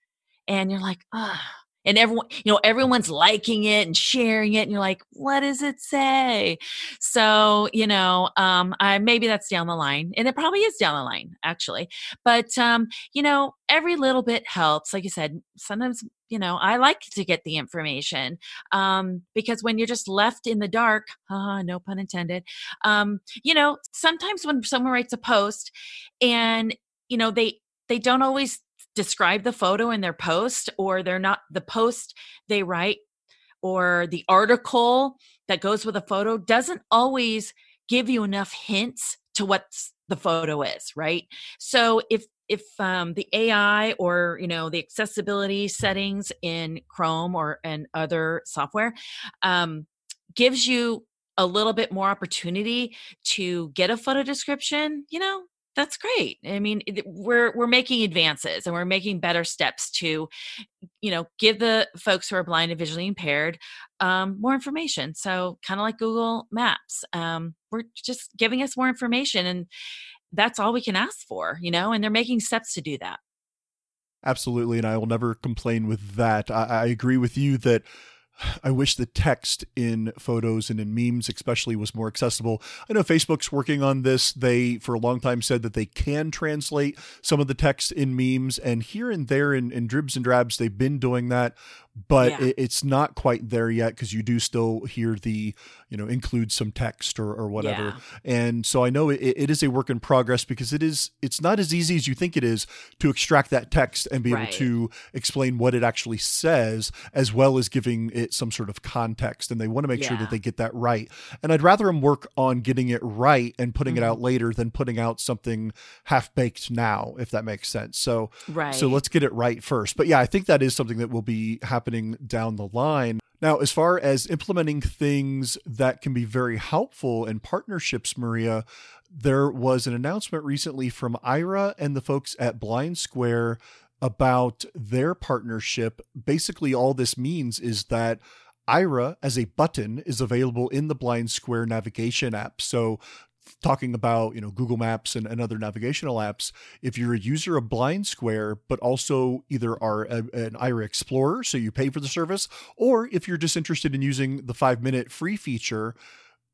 Speaker 2: And you're like, ah. Oh and everyone you know everyone's liking it and sharing it and you're like what does it say? So you know um i maybe that's down the line and it probably is down the line actually but um you know every little bit helps like you said sometimes you know i like to get the information um because when you're just left in the dark uh, no pun intended um you know sometimes when someone writes a post and you know they they don't always describe the photo in their post or they're not the post they write or the article that goes with a photo doesn't always give you enough hints to what the photo is right? So if if um, the AI or you know the accessibility settings in Chrome or and other software um, gives you a little bit more opportunity to get a photo description, you know, that's great. I mean, we're we're making advances and we're making better steps to, you know, give the folks who are blind and visually impaired um, more information. So, kind of like Google Maps, um, we're just giving us more information, and that's all we can ask for, you know. And they're making steps to do that.
Speaker 1: Absolutely, and I will never complain with that. I, I agree with you that I wish the text in photos and in memes, especially, was more accessible. I know Facebook's working on this. They, for a long time, said that they can translate some of the text in memes, and here and there in, in dribs and drabs, they've been doing that but yeah. it, it's not quite there yet because you do still hear the you know include some text or, or whatever yeah. and so i know it, it is a work in progress because it is it's not as easy as you think it is to extract that text and be right. able to explain what it actually says as well as giving it some sort of context and they want to make yeah. sure that they get that right and i'd rather them work on getting it right and putting mm-hmm. it out mm-hmm. later than putting out something half baked now if that makes sense so right so let's get it right first but yeah i think that is something that will be happening happening down the line. Now, as far as implementing things that can be very helpful in partnerships, Maria, there was an announcement recently from Aira and the folks at Blind Square about their partnership. Basically, all this means is that Aira as a button is available in the Blind Square navigation app. So talking about you know Google Maps and, and other navigational apps, if you're a user of Blind Square, but also either are a, an Aira Explorer, so you pay for the service, or if you're just interested in using the five minute free feature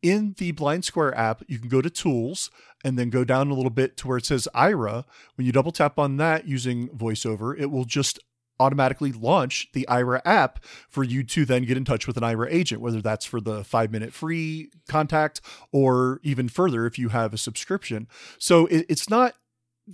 Speaker 1: in the Blind Square app, you can go to Tools and then go down a little bit to where it says Aira. When you double tap on that using VoiceOver, it will just automatically launch the Aira app for you to then get in touch with an Aira agent, whether that's for the five minute free contact or even further if you have a subscription. So it, it's not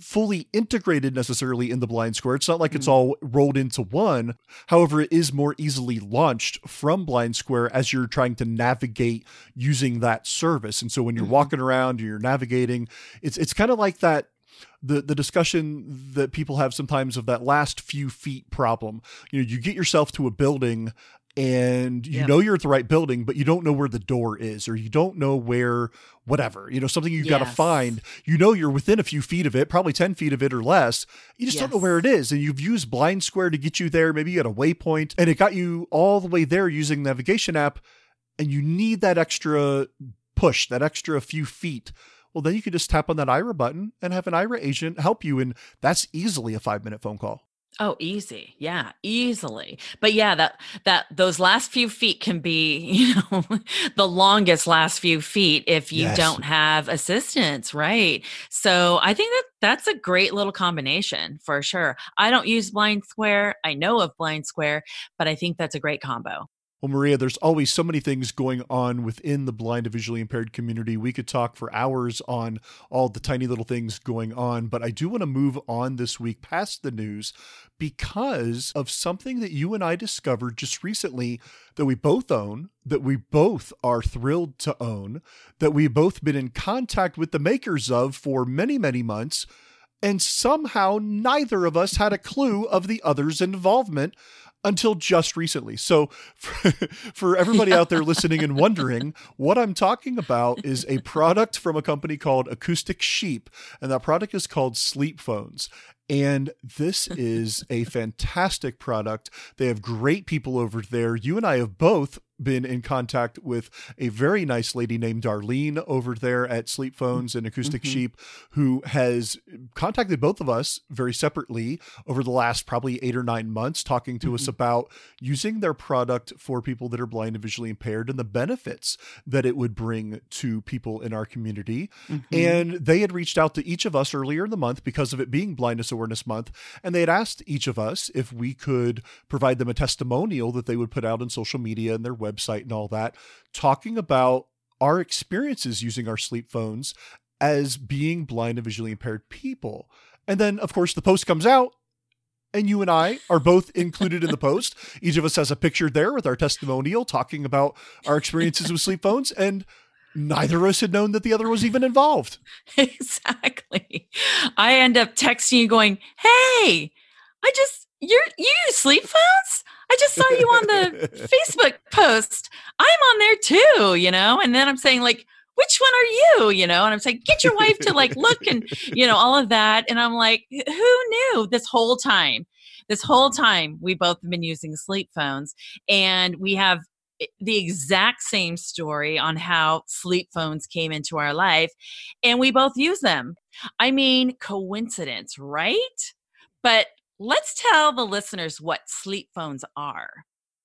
Speaker 1: fully integrated necessarily in the blind square. It's not like it's mm. all rolled into one. However, it is more easily launched from blind square as you're trying to navigate using that service. And so when you're mm-hmm. walking around, you're navigating, it's it's kind of like that the the discussion that people have sometimes of that last few feet problem. You know, you get yourself to a building and you know you're at the right building, but you don't know where the door is, or you don't know where whatever, you know, something you've yes. got to find. You know you're within a few feet of it, probably 10 feet of it or less. You just yes. don't know where it is. And you've used Blind Square to get you there. Maybe you got a waypoint and it got you all the way there using navigation app. And you need that extra push, that extra few feet well, then you can just tap on that Aira button and have an Aira agent help you. And that's easily a five minute phone call.
Speaker 2: Oh, easy. Yeah, easily. But yeah, that that those last few feet can be, you know, the longest last few feet if you yes. don't have assistance, right? So, I think that that's a great little combination for sure. I don't use Blind Square. I know of Blind Square, but I think that's a great combo.
Speaker 1: Well, Maria, there's always so many things going on within the blind and visually impaired community. We could talk for hours on all the tiny little things going on, but I do want to move on this week past the news because of something that you and I discovered just recently that we both own, that we both are thrilled to own, that we've both been in contact with the makers of for many, many months. And somehow neither of us had a clue of the other's involvement until just recently. So, for, for everybody yeah. out there listening and wondering, what I'm talking about is a product from a company called Acoustic Sheep, and that product is called Sleep Phones. And this is a fantastic product. They have great people over there. You and I have both been in contact with a very nice lady named Darlene over there at Sleep Phones and Acoustic mm-hmm. Sheep, who has contacted both of us very separately over the last probably eight or nine months, talking to mm-hmm. us about using their product for people that are blind and visually impaired and the benefits that it would bring to people in our community. Mm-hmm. And they had reached out to each of us earlier in the month because of it being Blindness Awareness Month. And they had asked each of us if we could provide them a testimonial that they would put out on social media and their website and all that, talking about our experiences using our sleep phones as being blind and visually impaired people. And then, of course, the post comes out, and you and I are both included in the post. Each of us has a picture there with our testimonial talking about our experiences with sleep phones. And neither of us had known that the other was even involved.
Speaker 2: exactly. I end up texting you going, Hey, I just, you're, you use sleep phones? I just saw you on the Facebook post. I'm on there too, you know? And then I'm saying, like, which one are you? You know, and I'm saying, get your wife to like look and, you know, all of that. And I'm like, who knew this whole time? This whole time we both have been using sleep phones and we have the exact same story on how sleep phones came into our life and we both use them. I mean, coincidence, right? But let's tell the listeners what sleep phones are.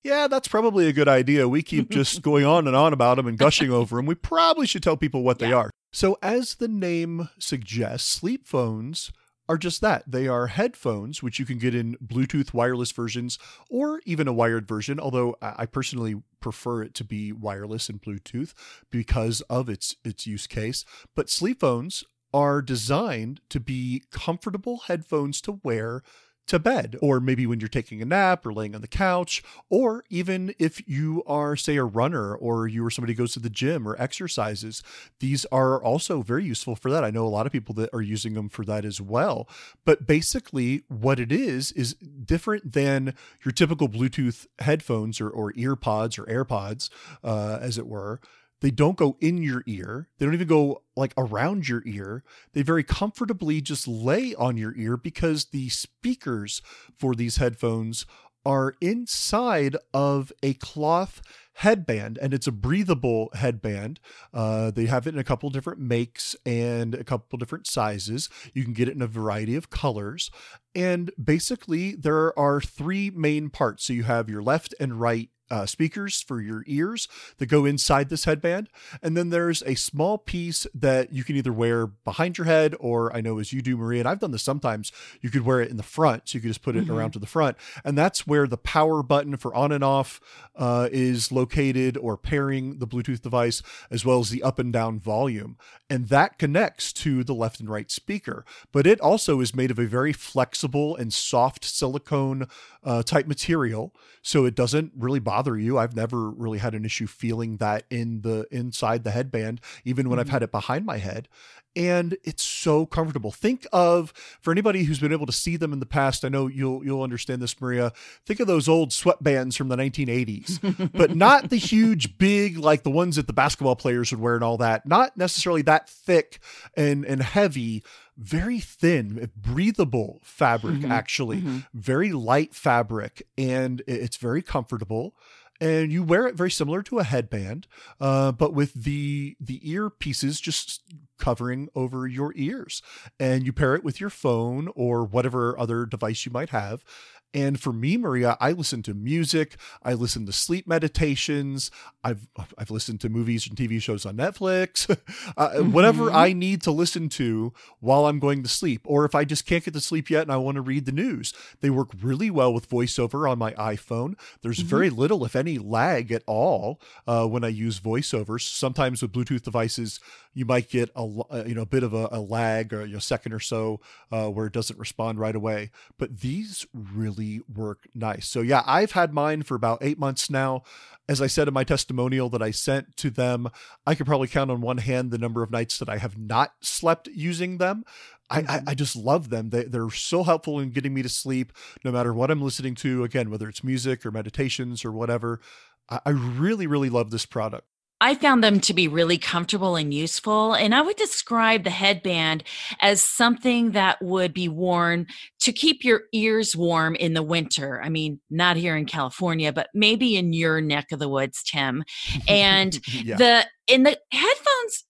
Speaker 1: Yeah, that's probably a good idea. We keep just going on and on about them and gushing over them. We probably should tell people what yeah. they are. So, as the name suggests, sleep phones are just that. They are headphones, which you can get in Bluetooth wireless versions or even a wired version, although I personally prefer it to be wireless and Bluetooth because of its its use case. But sleep phones are designed to be comfortable headphones to wear to bed, or maybe when you're taking a nap or laying on the couch, or even if you are, say, a runner or you are somebody who goes to the gym or exercises. These are also very useful for that. I know a lot of people that are using them for that as well. But basically, what it is is different than your typical Bluetooth headphones or, or ear pods or AirPods, uh, as it were. They don't go in your ear. They don't even go like around your ear. They very comfortably just lay on your ear because the speakers for these headphones are inside of a cloth headband and it's a breathable headband uh, they have it in a couple different makes and a couple different sizes you can get it in a variety of colors and basically there are three main parts so you have your left and right uh, speakers for your ears that go inside this headband. And then there's a small piece that you can either wear behind your head, or I know as you do, Maria, and I've done this sometimes, you could wear it in the front. So you could just put it mm-hmm. around to the front. And that's where the power button for on and off uh, is located or pairing the Bluetooth device, as well as the up and down volume. And that connects to the left and right speaker. But it also is made of a very flexible and soft silicone uh, type material. So it doesn't really bother you. I've never really had an issue feeling that in the inside the headband, even when mm-hmm. I've had it behind my head and it's so comfortable. Think of for anybody who's been able to see them in the past. I know you'll you'll understand this, Maria. Think of those old sweatbands from the 1980s, but not the huge, big like the ones that the basketball players would wear and all that. Not necessarily that thick and and heavy. Very thin, breathable fabric, mm-hmm. actually. Mm-hmm. Very light fabric, and it's very comfortable and you wear it very similar to a headband, uh, but with the the ear pieces just covering over your ears, and you pair it with your phone or whatever other device you might have, and for me, Maria, I listen to music. I listen to sleep meditations. I've I've listened to movies and TV shows on Netflix. uh, mm-hmm. Whatever I need to listen to while I'm going to sleep, or if I just can't get to sleep yet and I want to read the news, they work really well with VoiceOver on my iPhone. There's mm-hmm. very little, if any, lag at all uh, when I use VoiceOver. Sometimes with Bluetooth devices, you might get a uh, you know a bit of a, a lag or a second or so uh, where it doesn't respond right away. But these really work nice. So yeah, I've had mine for about eight months now. As I said in my testimonial that I sent to them, I could probably count on one hand the number of nights that I have not slept using them. I, I, mm-hmm. I, just love them. They, they're so helpful in getting me to sleep, no matter what I'm listening to. Again, whether it's music or meditations or whatever. I, I really, really love this product.
Speaker 2: I found them to be really comfortable and useful. And I would describe the headband as something that would be worn to keep your ears warm in the winter. I mean, not here in California, but maybe in your neck of the woods, Tim. And yeah. the in the headphones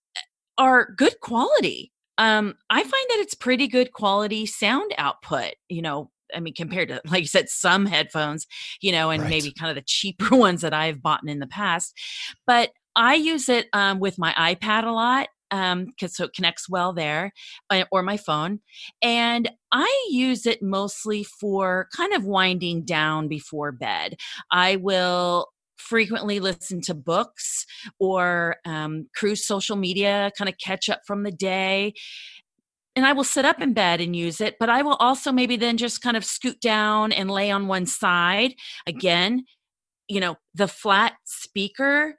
Speaker 2: are good quality. Um, I find that it's pretty good quality sound output. You know, I mean, compared to, like you said, some headphones, you know, and right. maybe kind of the cheaper ones that I've bought in the past. But I use it um, with my iPad a lot because um, so it connects well there, uh, or my phone, and I use it mostly for kind of winding down before bed. I will frequently listen to books or um, cruise social media, kind of catch up from the day. And I will sit up in bed and use it, but I will also maybe then just kind of scoot down and lay on one side. Again, you know, the flat speaker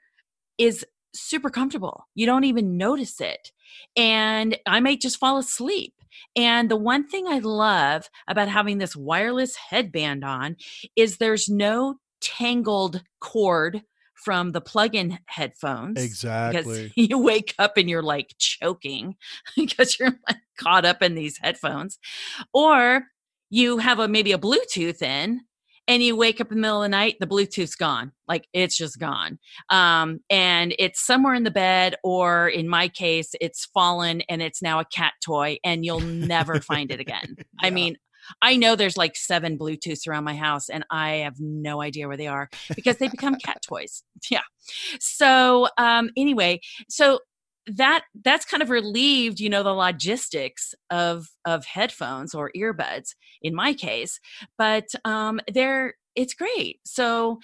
Speaker 2: is super comfortable. You don't even notice it. And I might just fall asleep. And the one thing I love about having this wireless headband on is there's no tangled cord from the plug-in headphones
Speaker 1: exactly.
Speaker 2: you wake up and you're like choking because you're like caught up in these headphones. Or you have a maybe a bluetooth in and you wake up in the middle of the night the bluetooth's gone. Like it's just gone. Um, and it's somewhere in the bed or in my case it's fallen and it's now a cat toy and you'll never find it again. Yeah. i mean I know there's like seven Bluetooths around my house and I have no idea where they are because they become cat toys. Yeah. So, um, anyway, so that that's kind of relieved you know the logistics of of headphones or earbuds in my case but um they're it's great so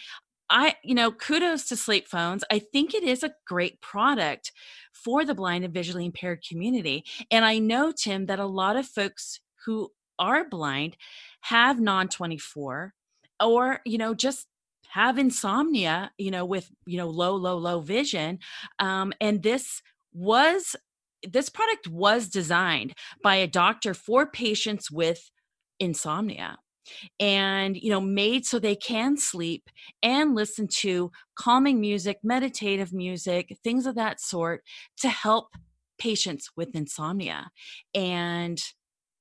Speaker 2: i you know kudos to sleep phones i think it is a great product for the blind and visually impaired community and i know tim that a lot of folks who are blind have non 24 or you know just have insomnia you know with you know low low low vision um, and this was this product was designed by a doctor for patients with insomnia and you know made so they can sleep and listen to calming music meditative music things of that sort to help patients with insomnia. And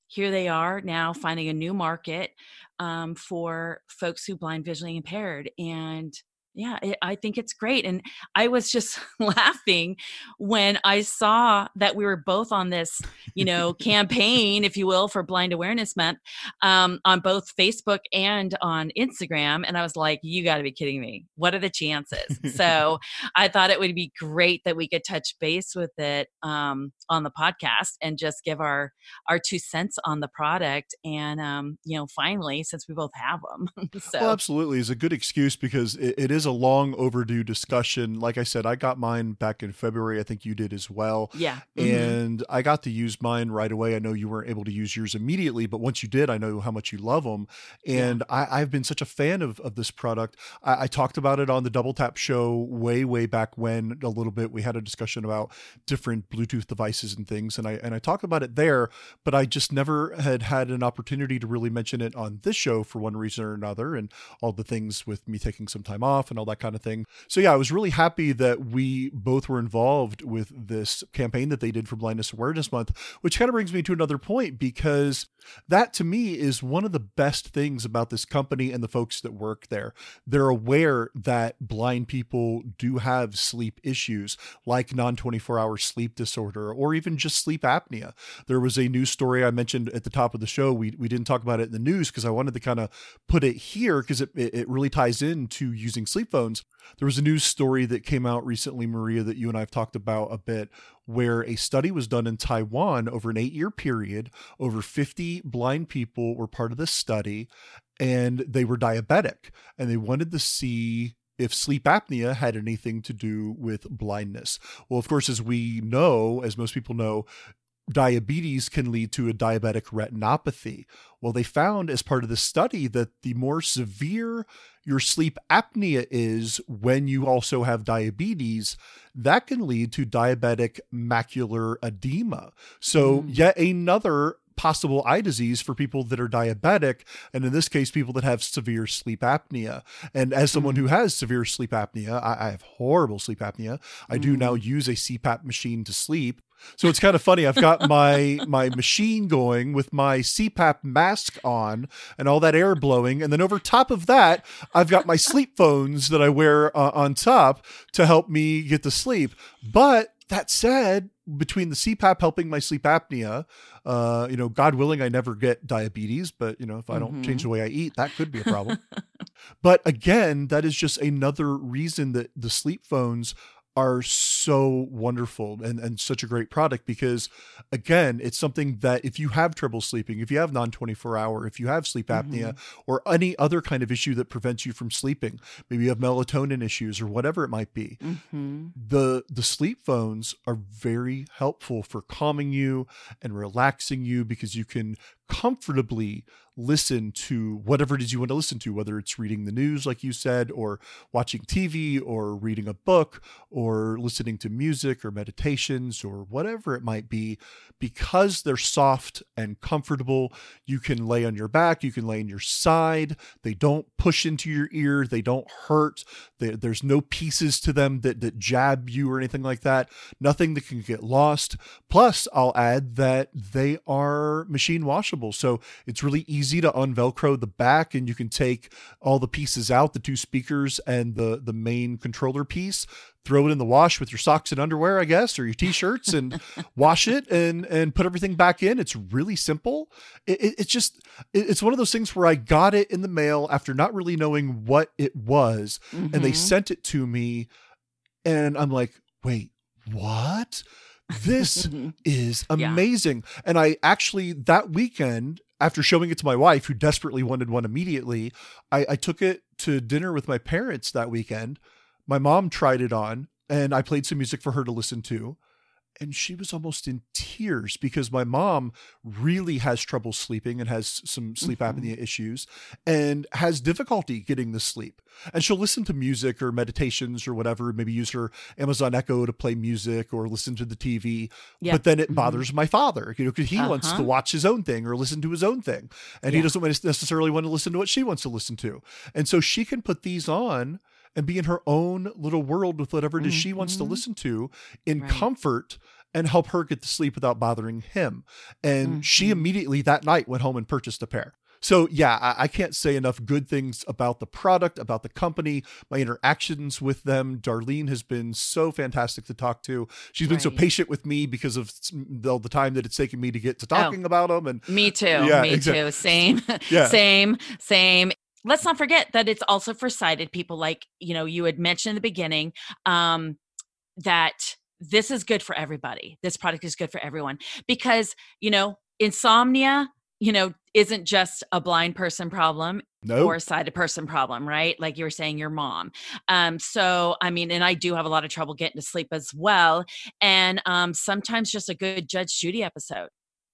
Speaker 2: here they are now finding a new market um, for folks who blind visually impaired and yeah it, i think it's great and i was just laughing when i saw that we were both on this you know campaign if you will for blind awareness month um, on both facebook and on instagram and i was like you got to be kidding me. What are the chances? So i thought it would be great that we could touch base with it um, on the podcast and just give our our two cents on the product and um, you know finally since we both have them so
Speaker 1: well, absolutely is a good excuse because it, it is a long overdue discussion. Like I said, I got mine back in February. I think you did as well.
Speaker 2: Yeah.
Speaker 1: Mm-hmm. And I got to use mine right away. I know you weren't able to use yours immediately, but once you did, I know how much you love them. And yeah. I, have been such a fan of, of this product. I, I talked about it on the Double Tap show way, way back when a little bit. We had a discussion about different Bluetooth devices and things. And I, and I talked about it there, but I just never had had an opportunity to really mention it on this show for one reason or another. And all the things with me taking some time off and all that kind of thing. So yeah, I was really happy that we both were involved with this campaign that they did for Blindness Awareness Month, which kind of brings me to another point because that to me is one of the best things about this company and the folks that work there. They're aware that blind people do have sleep issues like non 24 hour sleep disorder or even just sleep apnea. There was a news story I mentioned at the top of the show. We, we didn't talk about it in the news because I wanted to kind of put it here because it, it really ties into using sleep phones. There was a news story that came out recently, Maria, that you and I have talked about a bit, where a study was done in Taiwan over an eight year period. Over 50 blind people were part of this study, and they were diabetic, and they wanted to see if sleep apnea had anything to do with blindness. Well, of course, as we know, as most people know, diabetes can lead to a diabetic retinopathy. Well, they found as part of the study that the more severe your sleep apnea is when you also have diabetes, that can lead to diabetic macular edema. So, mm. yet another possible eye disease for people that are diabetic, and in this case, people that have severe sleep apnea. And as someone who mm. has severe sleep apnea, I, I have horrible sleep apnea. I do now mm. use a CPAP machine to sleep. So it's kind of funny. I've got my my machine going with my CPAP mask on and all that air blowing, and then over top of that, I've got my sleep phones that I wear uh, on top to help me get to sleep. But that said, between the CPAP helping my sleep apnea, uh, you know, God willing, I never get diabetes, but you know, if I don't mm-hmm. change the way I eat, that could be a problem. but again, that is just another reason that the sleep phones are so wonderful and, and such a great product because again it's something that if you have trouble sleeping if you have non-24 hour if you have sleep apnea mm-hmm. or any other kind of issue that prevents you from sleeping maybe you have melatonin issues or whatever it might be mm-hmm. the the sleep phones are very helpful for calming you and relaxing you because you can comfortably listen to whatever it is you want to listen to, whether it's reading the news, like you said, or watching TV, or reading a book, or listening to music or meditations, or whatever it might be. Because they're soft and comfortable, you can lay on your back, you can lay on your side. They don't push into your ear, they don't hurt. There's no pieces to them that, that jab you or anything like that. Nothing that can get lost. Plus, I'll add that they are machine washable. So it's really easy easy to unvelcro the back and you can take all the pieces out the two speakers and the the main controller piece throw it in the wash with your socks and underwear i guess or your t-shirts and wash it and and put everything back in it's really simple it, it, it's just it, it's one of those things where i got it in the mail after not really knowing what it was mm-hmm. and they mm-hmm. sent it to me and i'm like wait what this is amazing. Yeah. And I actually, that weekend, after showing it to my wife, who desperately wanted one immediately, I, I took it to dinner with my parents that weekend. My mom tried it on, and I played some music for her to listen to and she was almost in tears because my mom really has trouble sleeping and has some sleep mm-hmm. apnea issues and has difficulty getting the sleep. And she'll listen to music or meditations or whatever, maybe use her Amazon Echo to play music or listen to the TV. Yep. But then it mm-hmm. bothers my father, you know, because he uh-huh. wants to uh-huh. watch his own thing or listen to his own thing. And yeah. he doesn't necessarily want to listen to what she wants to listen to. And so she can put these on and be in her own little world with whatever it is mm-hmm. she wants to mm-hmm. listen to in right. comfort and help her get to sleep without bothering him. And mm-hmm. she immediately that night went home and purchased a pair. So, yeah, I, I, can't say enough good things about the product, about the company, my interactions with them. Darlene has been so fantastic to talk to. She's been right. so patient with me because of the, the, time that it's taken me to get to talking oh, about them. And
Speaker 2: me too. Yeah, me exactly. too. Same. yeah. Same. Same let's not forget that it's also for sighted people like you know you had mentioned in the beginning um that this is good for everybody. This product is good for everyone because you know insomnia you know isn't just a blind person problem nope. or a sighted person problem right? Like you were saying your mom. Um so i mean and i do have a lot of trouble getting to sleep as well and um sometimes just a good judge judy episode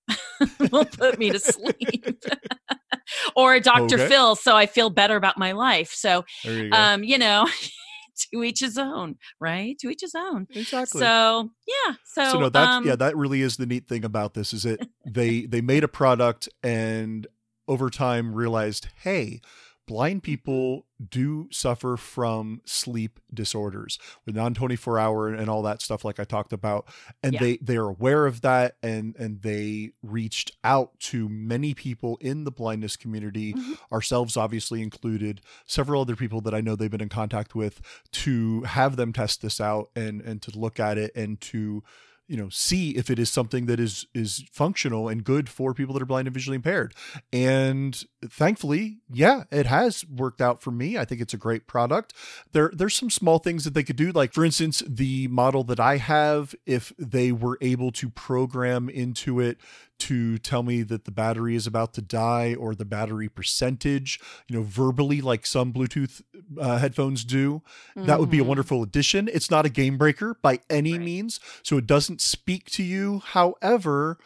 Speaker 2: will put me to sleep or Dr. Okay. Phil, so I feel better about my life. So, you um, you know, to each his own, right? To each his own.
Speaker 1: Exactly.
Speaker 2: So yeah. So,
Speaker 1: so no, that's um, yeah, that really is the neat thing about this is that they they made a product and over time realized, hey, blind people do suffer from sleep disorders with non 24 hour and all that stuff like I talked about and yeah. they they're aware of that and and they reached out to many people in the blindness community mm-hmm. ourselves obviously included several other people that I know they've been in contact with to have them test this out and and to look at it and to you know see if it is something that is is functional and good for people that are blind and visually impaired. And thankfully yeah it has worked out for me. I think it's a great product. There there's some small things that they could do. Like for instance the model that i have if they were able to program into it to tell me that the battery is about to die or the battery percentage, you know, verbally, like some Bluetooth uh, headphones do. Mm-hmm. That would be a mm-hmm. wonderful addition. It's not a game breaker by any right. means, so it doesn't speak to you. However,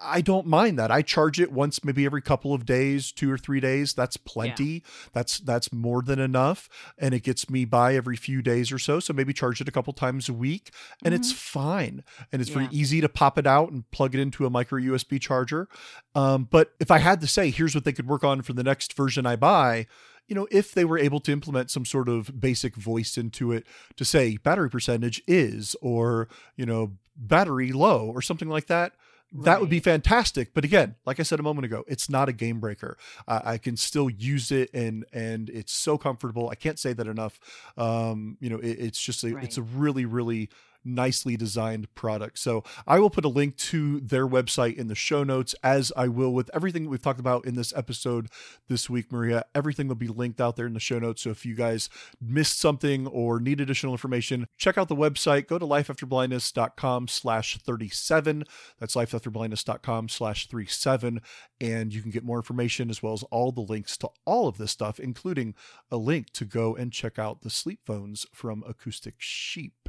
Speaker 1: I don't mind that. I charge it once, maybe every couple of days, two or three days. That's plenty. Yeah. That's that's more than enough, and it gets me by every few days or so. So maybe charge it a couple times a week, and mm-hmm. it's fine. And it's yeah. very easy to pop it out and plug it into a micro USB charger. Um, but if I had to say, here's what they could work on for the next version I buy you know, if they were able to implement some sort of basic voice into it to say battery percentage is, or, you know, battery low, or something like that, Right. That would be fantastic. But again, like I said a moment ago, it's not a game breaker. Uh, I can still use it, and and it's so comfortable. I can't say that enough. Um, you know, it, it's just a, right. it's a really really nicely designed product. So I will put a link to their website in the show notes, as I will with everything we've talked about in this episode this week, Maria. Everything will be linked out there in the show notes. So if you guys missed something or need additional information, check out the website. Go to lifeafterblindness.com slash 37. That's lifeafterblindness.com slash 37. And you can get more information as well as all the links to all of this stuff, including a link to go and check out the sleep phones from Acoustic Sheep.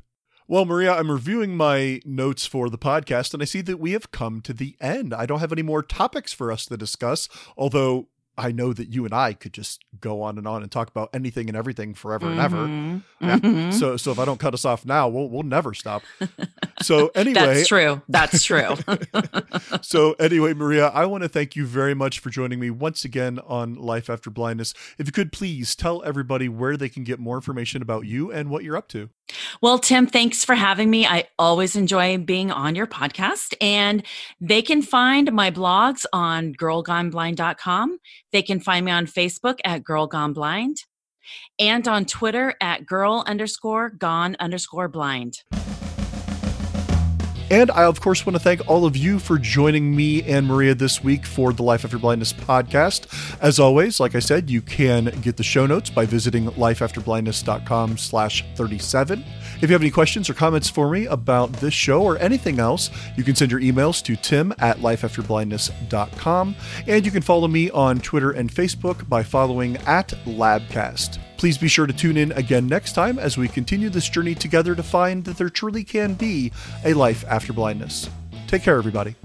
Speaker 1: Well, Maria, I'm reviewing my notes for the podcast and I see that we have come to the end. I don't have any more topics for us to discuss, although I know that you and I could just go on and on and talk about anything and everything forever and ever.
Speaker 2: Mhm.
Speaker 1: Yeah.
Speaker 2: Mhm.
Speaker 1: So, so if I don't cut us off now, we'll we'll never stop. So anyway,
Speaker 2: That's true. That's true.
Speaker 1: so anyway, Maria, I want to thank you very much for joining me once again on Life After Blindness. If you could please tell everybody where they can get more information about you and what you're up to.
Speaker 2: Well, Tim, thanks for having me. I always enjoy being on your podcast. And they can find my blogs on girlgoneblind.com. They can find me on Facebook at Girl Gone Blind and on Twitter at girl underscore gone underscore blind.
Speaker 1: And I, of course, want to thank all of you for joining me and Maria this week for the Life After Blindness podcast. As always, like I said, you can get the show notes by visiting lifeafterblindness.com slash 37. If you have any questions or comments for me about this show or anything else, you can send your emails to tim at lifeafterblindness.com. And you can follow me on Twitter and Facebook by following at Labcast. Please be sure to tune in again next time as we continue this journey together to find that there truly can be a life after blindness. Take care, everybody.